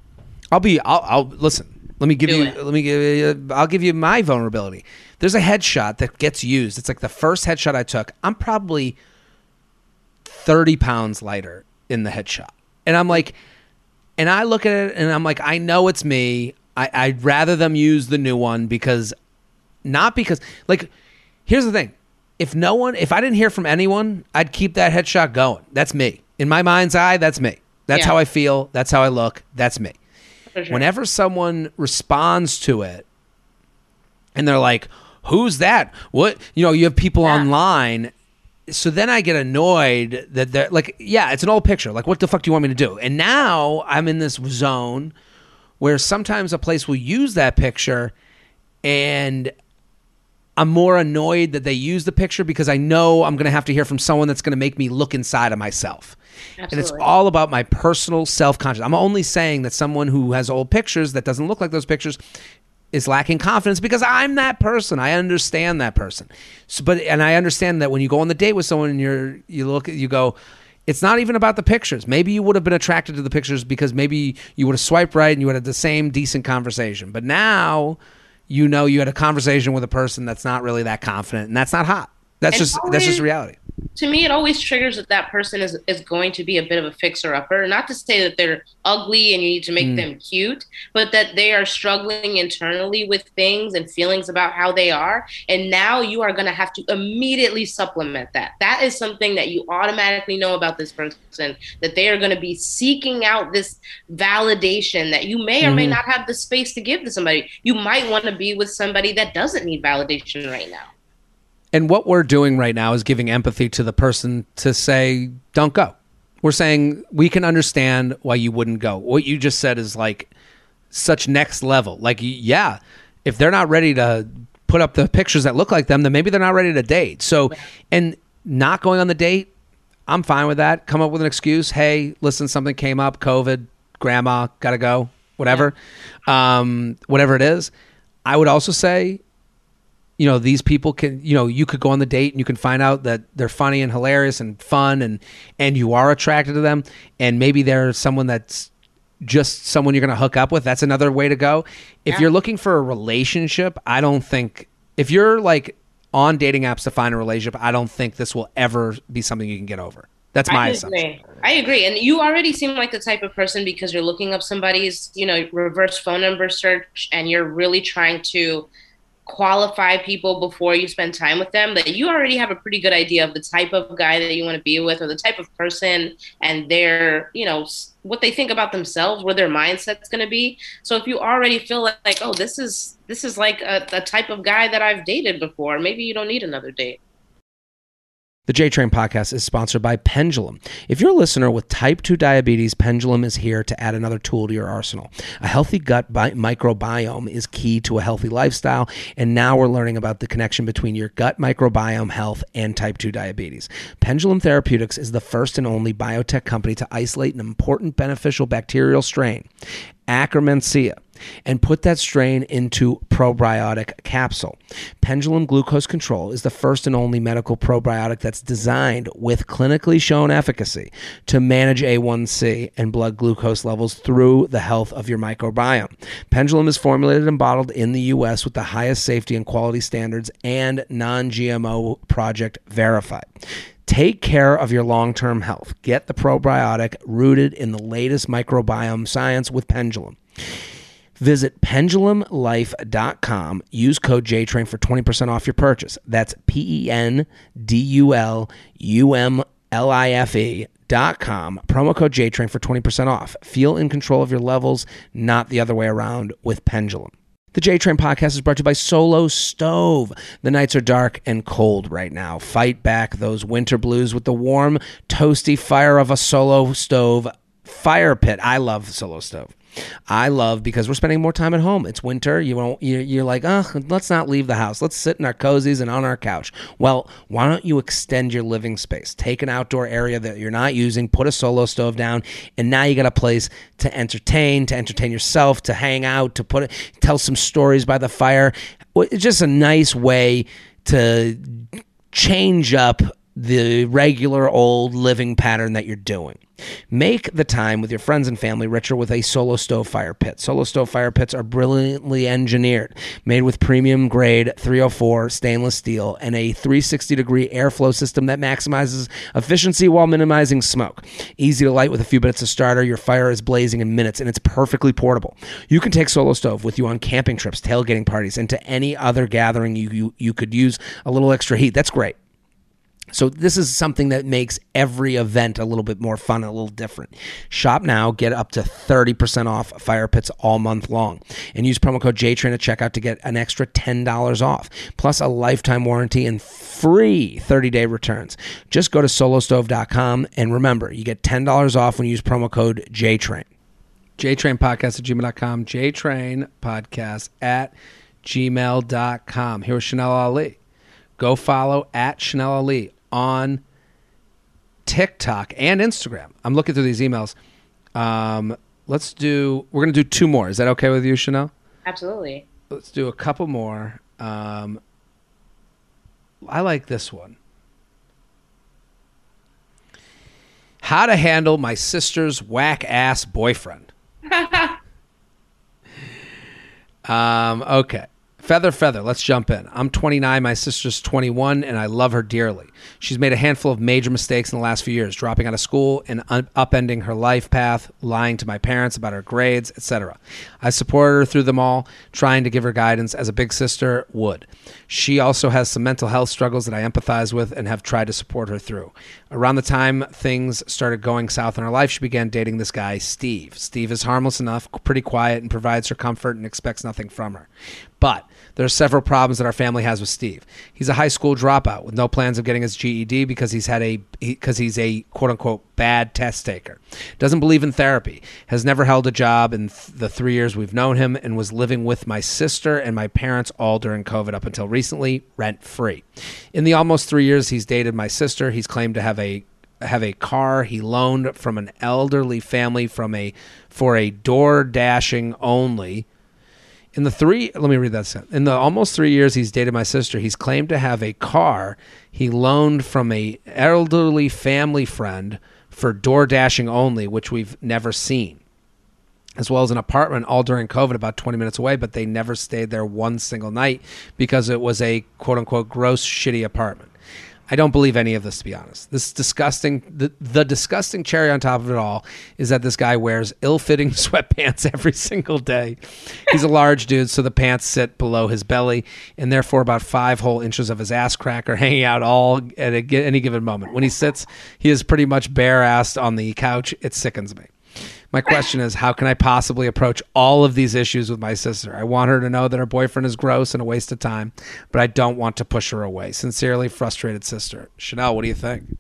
I'll be. I'll, I'll listen. Let me give Do you. it. Let me give you. I'll give you my vulnerability. There's a headshot that gets used. It's like the first headshot I took. I'm probably thirty pounds lighter in the headshot, and I'm like, and I look at it and I'm like, I know it's me. I, I'd rather them use the new one because, not because like, here's the thing. If no one, if I didn't hear from anyone, I'd keep that headshot going. That's me. In my mind's eye, that's me. That's Yeah. how I feel. That's how I look. That's me sure. whenever someone responds to it and they're like who's that what you know you have people Yeah. online so then i get annoyed that they're like yeah it's an old picture like what the fuck do you want me to do and now i'm in this zone where sometimes a place will use that picture and I'm more annoyed that they use the picture because I know I'm going to have to hear from someone that's going to make me look inside of myself. And it's all about my personal self conscious. I'm only saying that someone who has old pictures that doesn't look like those pictures is lacking confidence because I'm that person. I understand that person. So, but and I understand that when you go on the date with someone and you're you look you go it's not even about the pictures. Maybe you would have been attracted to the pictures because maybe you would have swiped right and you would have had the same decent conversation. But now you know you had a conversation with a person that's not really that confident and that's not hot. That's And just that's just reality. To me, it always triggers that that person is, is going to be a bit of a fixer upper. Not to say that they're ugly and you need to make Mm. them cute, but that they are struggling internally with things and feelings about how they are. And now you are going to have to immediately supplement that. That is something that you automatically know about this person, that they are going to be seeking out this validation that you may or may Mhm. not have the space to give to somebody. You might want to be with somebody that doesn't need validation right now. And what we're doing right now is giving empathy to the person to say, don't go. We're saying we can understand why you wouldn't go. What you just said is like such next level. Like, yeah, if they're not ready to put up the pictures that look like them, then maybe they're not ready to date. So, and not going on the date, I'm fine with that. Come up with an excuse. Hey, listen, something came up, COVID, grandma, gotta go, whatever, um, whatever it is. I would also say, you know, these people can, you know, you could go on the date and you can find out that they're funny and hilarious and fun and and you are attracted to them and maybe they're someone that's just someone you're going to hook up with. That's another way to go. If Yeah. you're looking for a relationship, I don't think if you're like on dating apps to find a relationship, I don't think this will ever be something you can get over. That's my I assumption. agree. I agree. And you already seem like the type of person because you're looking up somebody's, you know, reverse phone number search and you're really trying to qualify people before you spend time with them that you already have a pretty good idea of the type of guy that you want to be with or the type of person and their, you know, what they think about themselves, where their mindset's going to be. So if you already feel like, like oh, this is this is like a, a type of guy that I've dated before, maybe you don't need another date. The J Train podcast is sponsored by Pendulum. If you're a listener with type 2 diabetes, Pendulum is here to add another tool to your arsenal. A healthy gut bi- microbiome is key to a healthy lifestyle, and now we're learning about the connection between your gut microbiome health and type 2 diabetes. Pendulum Therapeutics is the first and only biotech company to isolate an important beneficial bacterial strain, Akkermansia and put that strain into probiotic capsule. Pendulum Glucose Control is the first and only medical probiotic that's designed with clinically shown efficacy to manage A1C and blood glucose levels through the health of your microbiome. Pendulum is formulated and bottled in the US with the highest safety and quality standards and non-GMO project verified. Take care of your long term health. Get the probiotic rooted in the latest microbiome science with Pendulum. Visit pendulumlife.com. Use code JTRAIN for 20% off your purchase. That's P E N D U L U M L I F E. Dot com promo code JTRAIN for 20% off. Feel in control of your levels, not the other way around with Pendulum. The J Train podcast is brought to you by Solo Stove. The nights are dark and cold right now. Fight back those winter blues with the warm, toasty fire of a Solo Stove fire pit. I love Solo Stove. I love because we're spending more time at home. It's winter. You won't. You're, like, oh, let's not leave the house. Let's sit in our cozies and on our couch. Well, why don't you extend your living space? Take an outdoor area that you're not using, put a solo stove down, and now you got a place to entertain, to entertain yourself, to hang out, to put tell some stories by the fire. It's just a nice way to change up the regular old living pattern that you're doing. Make the time with your friends and family richer with a Solo Stove fire pit. Solo Stove fire pits are brilliantly engineered, made with premium grade 304 stainless steel and a 360 degree airflow system that maximizes efficiency while minimizing smoke. Easy to light with a few minutes of starter, your fire is blazing in minutes and it's perfectly portable. You can take Solo Stove with you on camping trips, tailgating parties, and to any other gathering you, you, you could use a little extra heat. That's great. So this is something that makes every event a little bit more fun, a little different. Shop now, get up to 30% off fire pits all month long. And use promo code JTRAIN at checkout to get an extra $10 off, plus a lifetime warranty and free 30-day returns. Just go to solostove.com and remember, you get $10 off when you use promo code JTRAIN. JTrain podcast at gmail.com, JTrain podcast at gmail.com. Here with Chanel Ali. Go follow at Chanel Ali on TikTok and Instagram. I'm looking through these emails. Um, let's do, we're going to do two more. Is that okay with you, Chanel? Absolutely. Let's do a couple more. Um, I like this one. How to handle my sister's whack ass boyfriend. Um, okay. Feather, feather, let's jump in. I'm 29, my sister's 21, and I love her dearly. She's made a handful of major mistakes in the last few years, dropping out of school and un- upending her life path, lying to my parents about her grades, etc. I supported her through them all, trying to give her guidance as a big sister would. She also has some mental health struggles that I empathize with and have tried to support her through. Around the time things started going south in her life, she began dating this guy, Steve. Steve is harmless enough, pretty quiet, and provides her comfort and expects nothing from her. But there are several problems that our family has with Steve. He's a high school dropout with no plans of getting his GED because he's had a because he's a quote unquote bad test taker. Doesn't believe in therapy. Has never held a job in th- the 3 years we've known him and was living with my sister and my parents all during COVID up until recently, rent free. In the almost 3 years he's dated my sister, he's claimed to have a have a car he loaned from an elderly family from a for a door dashing only. In the three, let me read that sentence. In the almost three years he's dated my sister, he's claimed to have a car he loaned from a elderly family friend for door dashing only, which we've never seen, as well as an apartment all during COVID, about 20 minutes away, but they never stayed there one single night because it was a quote unquote gross, shitty apartment. I don't believe any of this to be honest. This disgusting the, the disgusting cherry on top of it all is that this guy wears ill-fitting sweatpants every single day. He's a large dude, so the pants sit below his belly, and therefore about five whole inches of his ass crack are hanging out all at a, any given moment. When he sits, he is pretty much bare-assed on the couch. It sickens me. My question is, how can I possibly approach all of these issues with my sister? I want her to know that her boyfriend is gross and a waste of time, but I don't want to push her away. Sincerely, frustrated sister. Chanel, what do you think?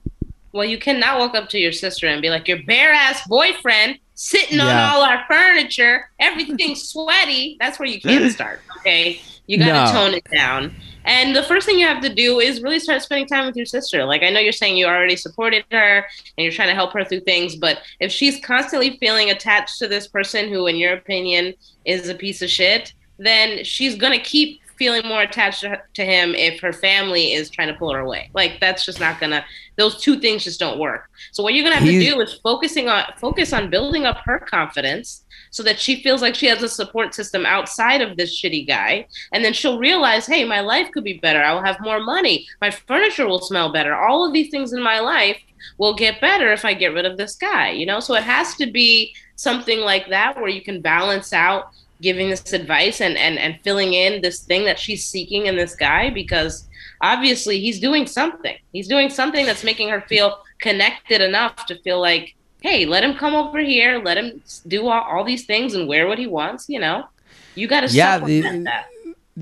Well, you cannot walk up to your sister and be like, your bare ass boyfriend sitting on all our furniture, everything's sweaty. That's where you can't start. Okay. You got to no. tone it down. And the first thing you have to do is really start spending time with your sister. Like I know you're saying you already supported her and you're trying to help her through things, but if she's constantly feeling attached to this person who in your opinion is a piece of shit, then she's going to keep feeling more attached to him if her family is trying to pull her away. Like that's just not gonna. Those two things just don't work. So what you're gonna have He's, to do is focusing on focus on building up her confidence so that she feels like she has a support system outside of this shitty guy. And then she'll realize, hey, my life could be better. I will have more money. My furniture will smell better. All of these things in my life will get better if I get rid of this guy, you know? So it has to be something like that where you can balance out giving this advice and, and, and filling in this thing that she's seeking in this guy because obviously he's doing something. He's doing something that's making her feel connected enough to feel like hey, let him come over here, let him do all, all these things and wear what he wants. You know, you got to yeah. The, that.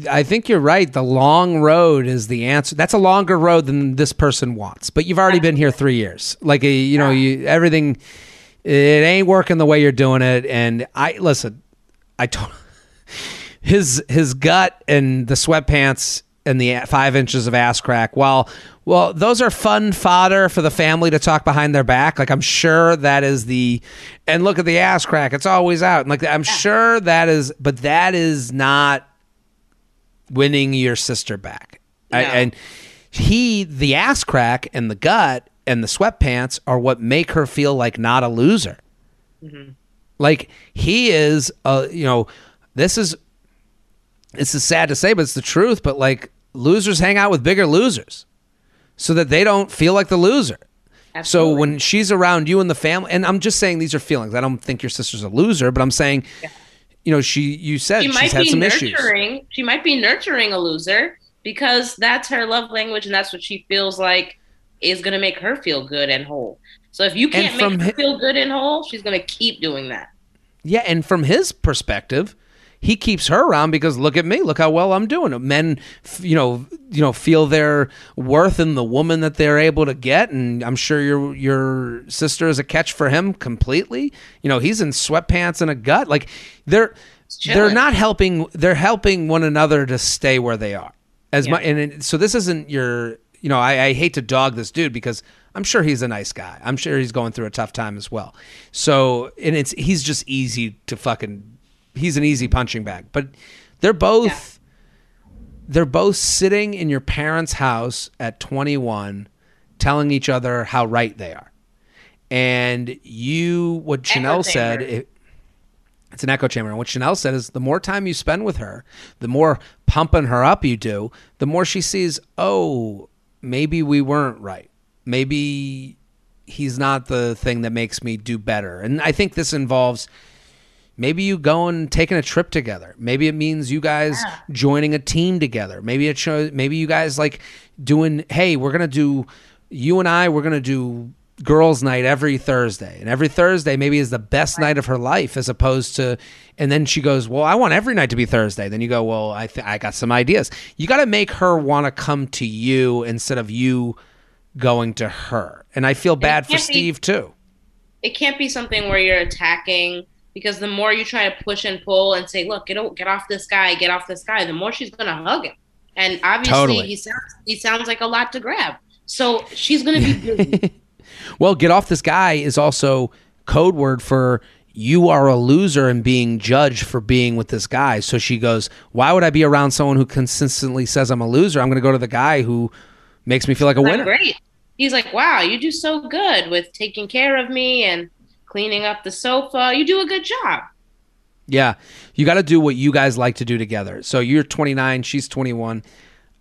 I think you're right. The long road is the answer. That's a longer road than this person wants. But you've already been here three years. Like a, you know, you everything. It ain't working the way you're doing it. And I listen. I told his his gut and the sweatpants and the five inches of ass crack. While well, those are fun fodder for the family to talk behind their back. Like I'm sure that is the, and look at the ass crack. It's always out. And like I'm yeah. sure that is, but that is not winning your sister back. No. I, and he, the ass crack and the gut and the sweatpants are what make her feel like not a loser. Mm-hmm. Like he is, a, you know, this is, this is sad to say, but it's the truth. But like losers hang out with bigger losers so that they don't feel like the loser. Absolutely. So when she's around you and the family, and I'm just saying these are feelings. I don't think your sister's a loser, but I'm saying, yeah. you know, she you said she she's had some nurturing, issues. She might be nurturing a loser because that's her love language, and that's what she feels like is going to make her feel good and whole. So if you can't make her feel good and whole, she's going to keep doing that. Yeah, and from his perspective, he keeps her around because look at me, look how well I'm doing. Men, you know, you know, feel their worth in the woman that they're able to get, and I'm sure your your sister is a catch for him completely. You know, he's in sweatpants and a gut. Like they're they're not helping. They're helping one another to stay where they are. As yeah. much, and so this isn't your. You know, I, I hate to dog this dude because I'm sure he's a nice guy. I'm sure he's going through a tough time as well. So, and it's he's just easy to fucking he's an easy punching bag. But they're both yeah. they're both sitting in your parents' house at 21 telling each other how right they are. And you what Chanel said it, it's an echo chamber. And what Chanel said is the more time you spend with her, the more pumping her up you do, the more she sees, oh, maybe we weren't right. Maybe he's not the thing that makes me do better. And I think this involves Maybe you go and taking a trip together. Maybe it means you guys yeah. joining a team together. Maybe it shows. Maybe you guys like doing. Hey, we're gonna do. You and I, we're gonna do girls' night every Thursday, and every Thursday maybe is the best right. night of her life, as opposed to. And then she goes, "Well, I want every night to be Thursday." Then you go, "Well, I th- I got some ideas." You got to make her want to come to you instead of you going to her. And I feel bad for be, Steve too. It can't be something where you're attacking because the more you try to push and pull and say, "Look, get get off this guy, get off this guy," the more she's gonna hug him. And obviously, totally. he sounds he sounds like a lot to grab. So she's gonna be busy. Well, get off this guy is also code word for you are a loser and being judged for being with this guy. So she goes, Why would I be around someone who consistently says I'm a loser? I'm going to go to the guy who makes me feel like a That's winner. great. He's like, wow, you do so good with taking care of me and cleaning up the sofa. You do a good job. Yeah. You got to do what you guys like to do together. So you're 29, she's 21.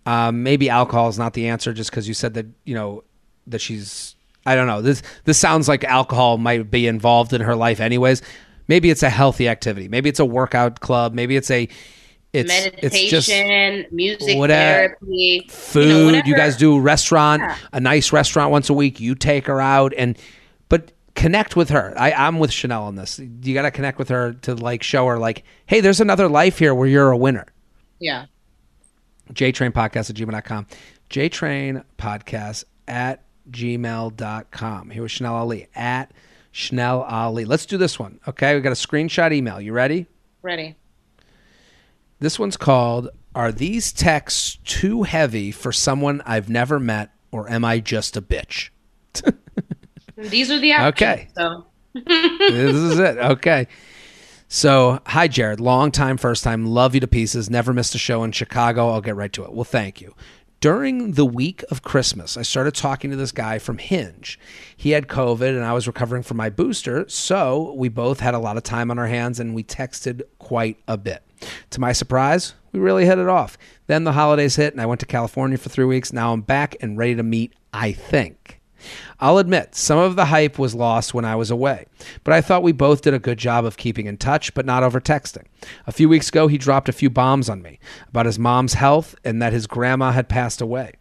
Um, maybe alcohol is not the answer just because you said that, you know, that she's, I don't know. This, this sounds like alcohol might be involved in her life anyways. Maybe it's a healthy activity. Maybe it's a workout club. Maybe it's a, it's, Meditation, it's just music whatever- therapy, food. You, know, you, guys do restaurant, Yeah. a nice restaurant once a week. You take her out and, connect with her. I, I'm with Chanel on this. You got to connect with her to like show her like, hey, there's another life here where you're a winner. Yeah. JTrainPodcast at gmail.com. JTrain Podcast at gmail.com. Here with Chanel Ali at Chanel Ali. Let's do this one. Okay. We got a screenshot email. You ready? Ready. This one's called Are These Texts Too Heavy for Someone I've Never Met or Am I Just a Bitch? These are the options. Okay. So this is it. Okay. So, hi, Jared. Long time, first time. Love you to pieces. Never missed a show in Chicago. I'll get right to it. Well, thank you. During the week of Christmas, I started talking to this guy from Hinge. He had COVID and I was recovering from my booster. So, we both had a lot of time on our hands and we texted quite a bit. To my surprise, we really hit it off. Then the holidays hit and I went to California for three weeks. Now I'm back and ready to meet, I think. I'll admit, some of the hype was lost when I was away, but I thought we both did a good job of keeping in touch, but not over texting. A few weeks ago, he dropped a few bombs on me about his mom's health and that his grandma had passed away.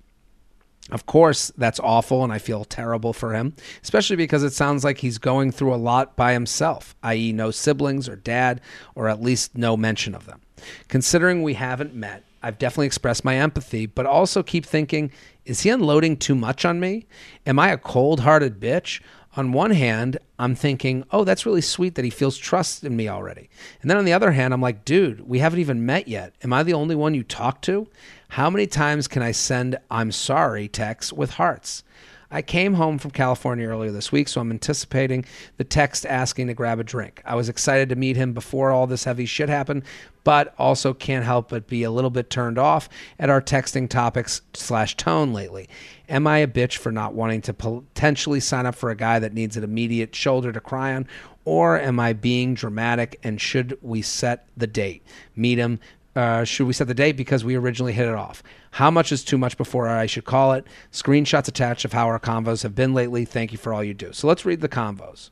Of course, that's awful, and I feel terrible for him, especially because it sounds like he's going through a lot by himself, i.e., no siblings or dad, or at least no mention of them. Considering we haven't met, I've definitely expressed my empathy, but also keep thinking is he unloading too much on me? Am I a cold hearted bitch? On one hand, I'm thinking, oh, that's really sweet that he feels trust in me already. And then on the other hand, I'm like, dude, we haven't even met yet. Am I the only one you talk to? How many times can I send I'm sorry texts with hearts? I came home from California earlier this week, so I'm anticipating the text asking to grab a drink. I was excited to meet him before all this heavy shit happened, but also can't help but be a little bit turned off at our texting topics slash tone lately. Am I a bitch for not wanting to potentially sign up for a guy that needs an immediate shoulder to cry on? Or am I being dramatic and should we set the date? Meet him, uh, should we set the date because we originally hit it off? How much is too much before I should call it? Screenshots attached of how our convos have been lately. Thank you for all you do. So let's read the convos.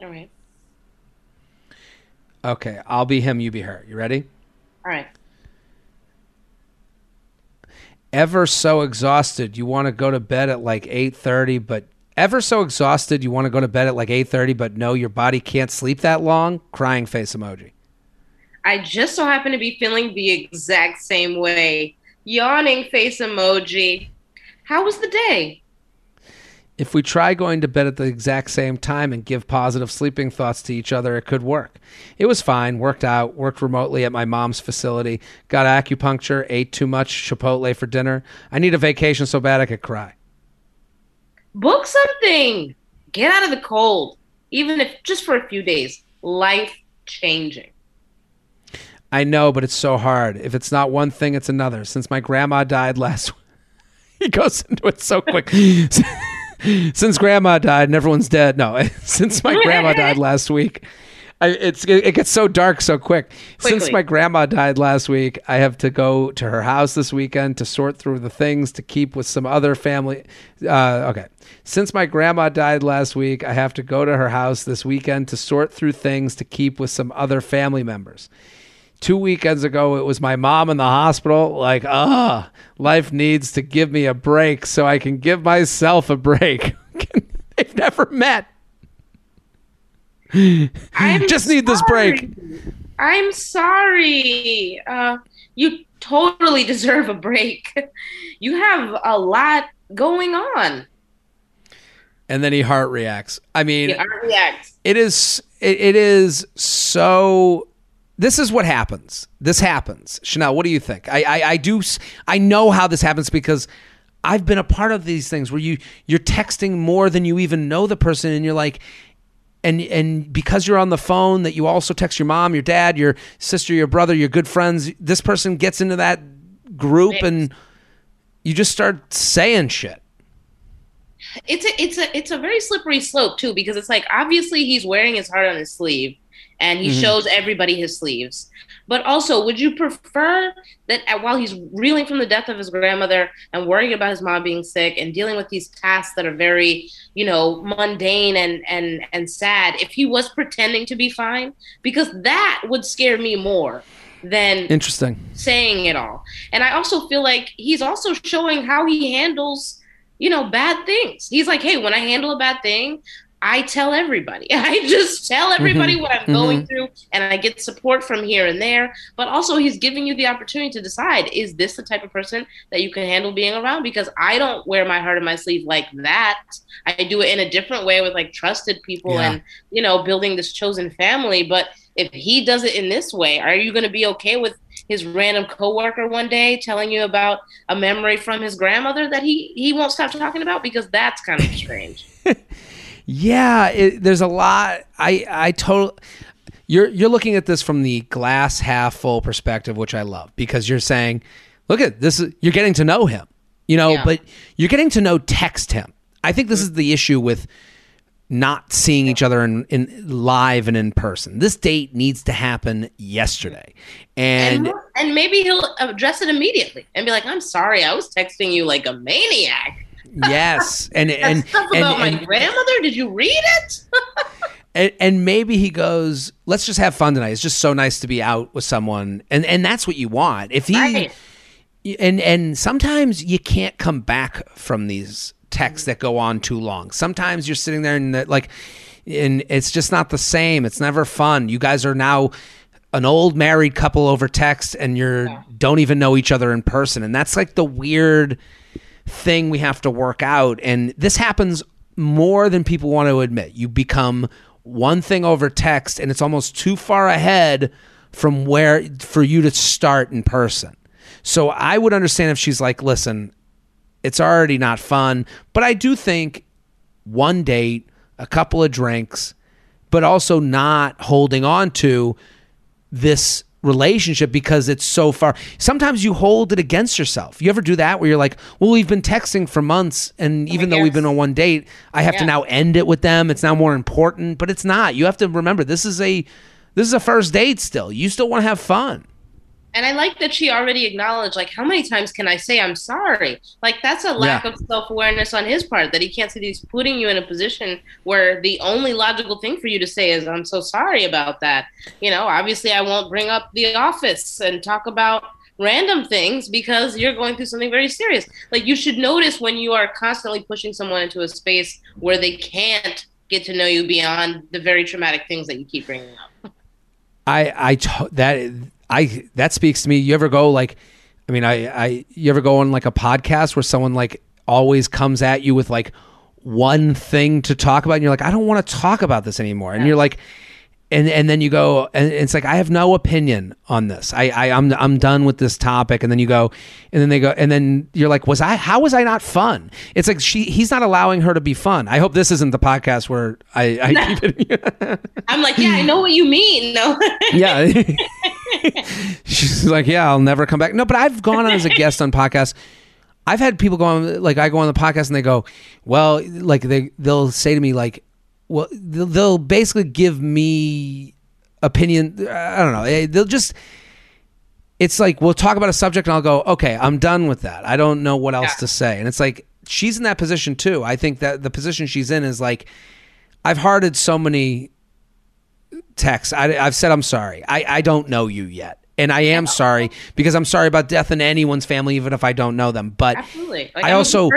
all right. Okay, I'll be him, you be her. You ready? All right. Ever so exhausted, you want to go to bed at like 8:30, but ever so exhausted, you want to go to bed at like 8:30, but no, your body can't sleep that long? Crying face emoji. I just so happen to be feeling the exact same way. Yawning face emoji. How was the day? If we try going to bed at the exact same time and give positive sleeping thoughts to each other, it could work. It was fine, worked out, worked remotely at my mom's facility, got acupuncture, ate too much Chipotle for dinner. I need a vacation so bad I could cry. Book something. Get out of the cold, even if just for a few days. Life changing. I know, but it's so hard. If it's not one thing, it's another. Since my grandma died last he goes into it so quick. Since grandma died and everyone's dead. No, since my grandma died last week, I, it's it gets so dark so quick. Since my grandma died last week, I have to go to her house this weekend to sort through the things to keep with some other family. Uh, okay. Since my grandma died last week, I have to go to her house this weekend to sort through things to keep with some other family members two weekends ago it was my mom in the hospital like ah life needs to give me a break so i can give myself a break they've never met I'm just need this break. I'm sorry. Uh, you totally deserve a break. You have a lot going on. and then he heart reacts i mean Yeah, react. it is it, it is so this is what happens. This happens. Chanel what do you think? I, I i do i know how this happens because I've been a part of these things where you you're texting more than you even know the person and you're like and and because you're on the phone that you also text your mom, your dad, your sister, your brother, your good friends, this person gets into that group and you just start saying shit. It's a it's a it's a very slippery slope too because it's like obviously he's wearing his heart on his sleeve and he mm-hmm. shows everybody his sleeves. But also, would you prefer that while he's reeling from the death of his grandmother and worrying about his mom being sick and dealing with these tasks that are very, you know, mundane and and and sad, if he was pretending to be fine? Because that would scare me more than interesting saying it all. And I also feel like he's also showing how he handles you know, bad things. He's like, hey, when I handle a bad thing, I tell everybody. I just tell everybody mm-hmm. what I'm going mm-hmm. through and I get support from here and there. But also, he's giving you the opportunity to decide is this the type of person that you can handle being around? Because I don't wear my heart in my sleeve like that. I do it in a different way with like trusted people yeah. and, you know, building this chosen family. But if he does it in this way, are you going to be okay with his random coworker one day telling you about a memory from his grandmother that he he won't stop talking about because that's kind of strange. Yeah, it, there's a lot. I I totally. You're you're looking at this from the glass half full perspective, which I love because you're saying, look at this. You're getting to know him, you know, yeah. but you're getting to know text him. I think this is the issue with not seeing each other in, in live and in person. This date needs to happen yesterday, and and, and maybe he'll address it immediately and be like, "I'm sorry, I was texting you like a maniac." Yes, and and stuff and, about and, my grandmother. Did you read it? and, and maybe he goes, "Let's just have fun tonight. It's just so nice to be out with someone," and and that's what you want. If he right. and and sometimes you can't come back from these texts that go on too long. Sometimes you're sitting there and like, and it's just not the same. It's never fun. You guys are now an old married couple over text, and you're yeah. don't even know each other in person, and that's like the weird thing we have to work out. And this happens more than people want to admit. You become one thing over text, and it's almost too far ahead from where for you to start in person. So I would understand if she's like, listen, it's already not fun, but I do think one date, a couple of drinks, but also not holding on to this relationship because it's so far. Sometimes you hold it against yourself. You ever do that where you're like, well, we've been texting for months, and oh even though we've been on one date, I have yeah. to now end it with them. It's now more important, but it's not. You have to remember this is a this is a first date still. You still want to have fun. And I like that she already acknowledged, like, how many times can I say I'm sorry? Like, that's a lack yeah. of self awareness on his part that he can't see that he's putting you in a position where the only logical thing for you to say is, I'm so sorry about that. You know, obviously, I won't bring up the office and talk about random things because you're going through something very serious. Like, you should notice when you are constantly pushing someone into a space where they can't get to know you beyond the very traumatic things that you keep bringing up. I I, I, t- that, I that speaks to me. You ever go like, I mean, I, I, you ever go on like a podcast where someone like always comes at you with like one thing to talk about, and you're like, I don't want to talk about this anymore, and you're like, and and then you go and it's like I have no opinion on this. I, I I'm I'm done with this topic. And then you go, and then they go, and then you're like, was I? How was I not fun? It's like she he's not allowing her to be fun. I hope this isn't the podcast where I. I it, I'm like, yeah, I know what you mean. No. yeah. She's like, yeah, I'll never come back. No, but I've gone on as a guest on podcasts. I've had people go on like I go on the podcast and they go, well, like they they'll say to me like well they'll basically give me opinion i don't know eh, they'll just it's like we'll talk about a subject and i'll go okay i'm done with that i don't know what else yeah. to say and it's like she's in that position too i think that the position she's in is like i've hearted so many texts I, have said i'm sorry I, I don't know you yet and I am sorry because I'm sorry about death in anyone's family, even if I don't know them. But Absolutely. Like, I also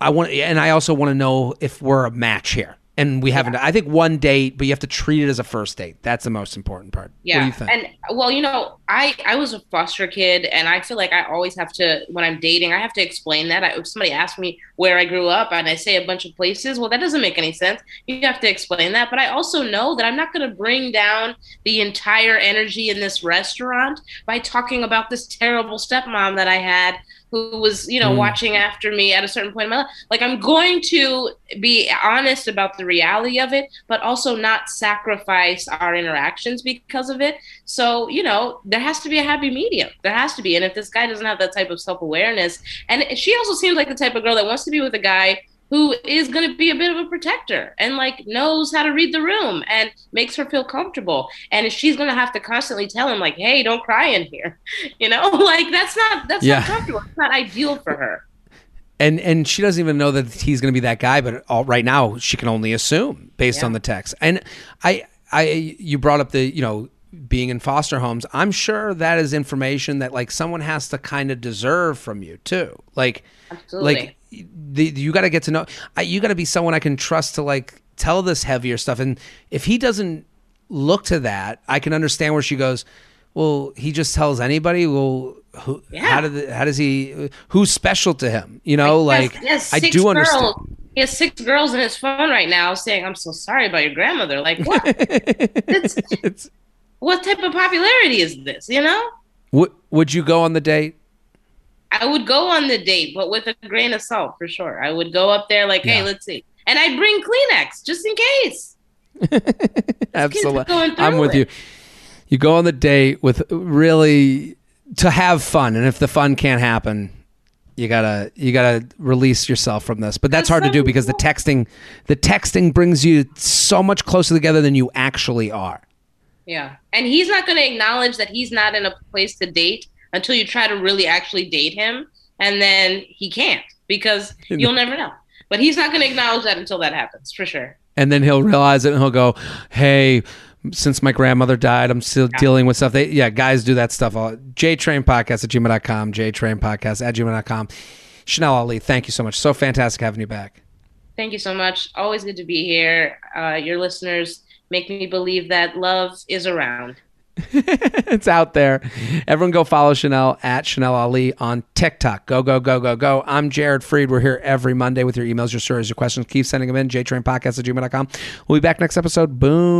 I want, and I also want to know if we're a match here. And we haven't. Yeah. I think one date, but you have to treat it as a first date. That's the most important part. Yeah. And well, you know, I I was a foster kid, and I feel like I always have to when I'm dating, I have to explain that. I, if somebody asks me where I grew up, and I say a bunch of places, well, that doesn't make any sense. You have to explain that. But I also know that I'm not going to bring down the entire energy in this restaurant by talking about this terrible stepmom that I had who was, you know, mm. watching after me at a certain point in my life. Like I'm going to be honest about the reality of it, but also not sacrifice our interactions because of it. So, you know, there has to be a happy medium. There has to be. And if this guy doesn't have that type of self-awareness, and she also seems like the type of girl that wants to be with a guy who is going to be a bit of a protector and like knows how to read the room and makes her feel comfortable. And she's going to have to constantly tell him like hey don't cry in here. You know? Like that's not that's yeah. not comfortable. It's not ideal for her. And and she doesn't even know that he's going to be that guy but all, right now she can only assume based yeah. on the text. And i i you brought up the you know being in foster homes. I'm sure that is information that like someone has to kind of deserve from you too. Like Absolutely. like the, you got to get to know I, you got to be someone i can trust to like tell this heavier stuff. And if he doesn't look to that i can understand where she goes well he just tells anybody well who, yeah. how did how does he who's special to him? You know like i do girls, understand he has six girls in his phone right now saying i'm so sorry about your grandmother. Like what? It's, it's, what type of popularity is this you know? Would, would you go on the date I would go on the date, but with a grain of salt for sure. I would go up there like, hey, let's see. And I'd bring Kleenex just in case. Absolutely. I'm with it. you. You go on the date with really to have fun. And if the fun can't happen, you gotta you gotta release yourself from this. But that's, that's hard to do because the texting the texting brings you so much closer together than you actually are. Yeah. And he's not gonna acknowledge that he's not in a place to date until you try to really actually date him. And then he can't because you'll never know. But he's not going to acknowledge that until that happens, for sure. And then he'll realize it and he'll go, hey, since my grandmother died, I'm still yeah. dealing with stuff. They, yeah, guys do that stuff. All. JTrain Podcast at gmail.com, JTrain Podcast at gmail.com. Chanel Ali, thank you so much. So fantastic having you back. Thank you so much. Always good to be here. Uh, your listeners make me believe that love is around. it's out there. Everyone go follow Chanel at Chanel Ali on TikTok. Go, go, go, go, go. I'm Jared Freid. We're here every Monday with your emails, your stories, your questions. Keep sending them in. JTrainPodcast at gmail.com. We'll be back next episode. Boom.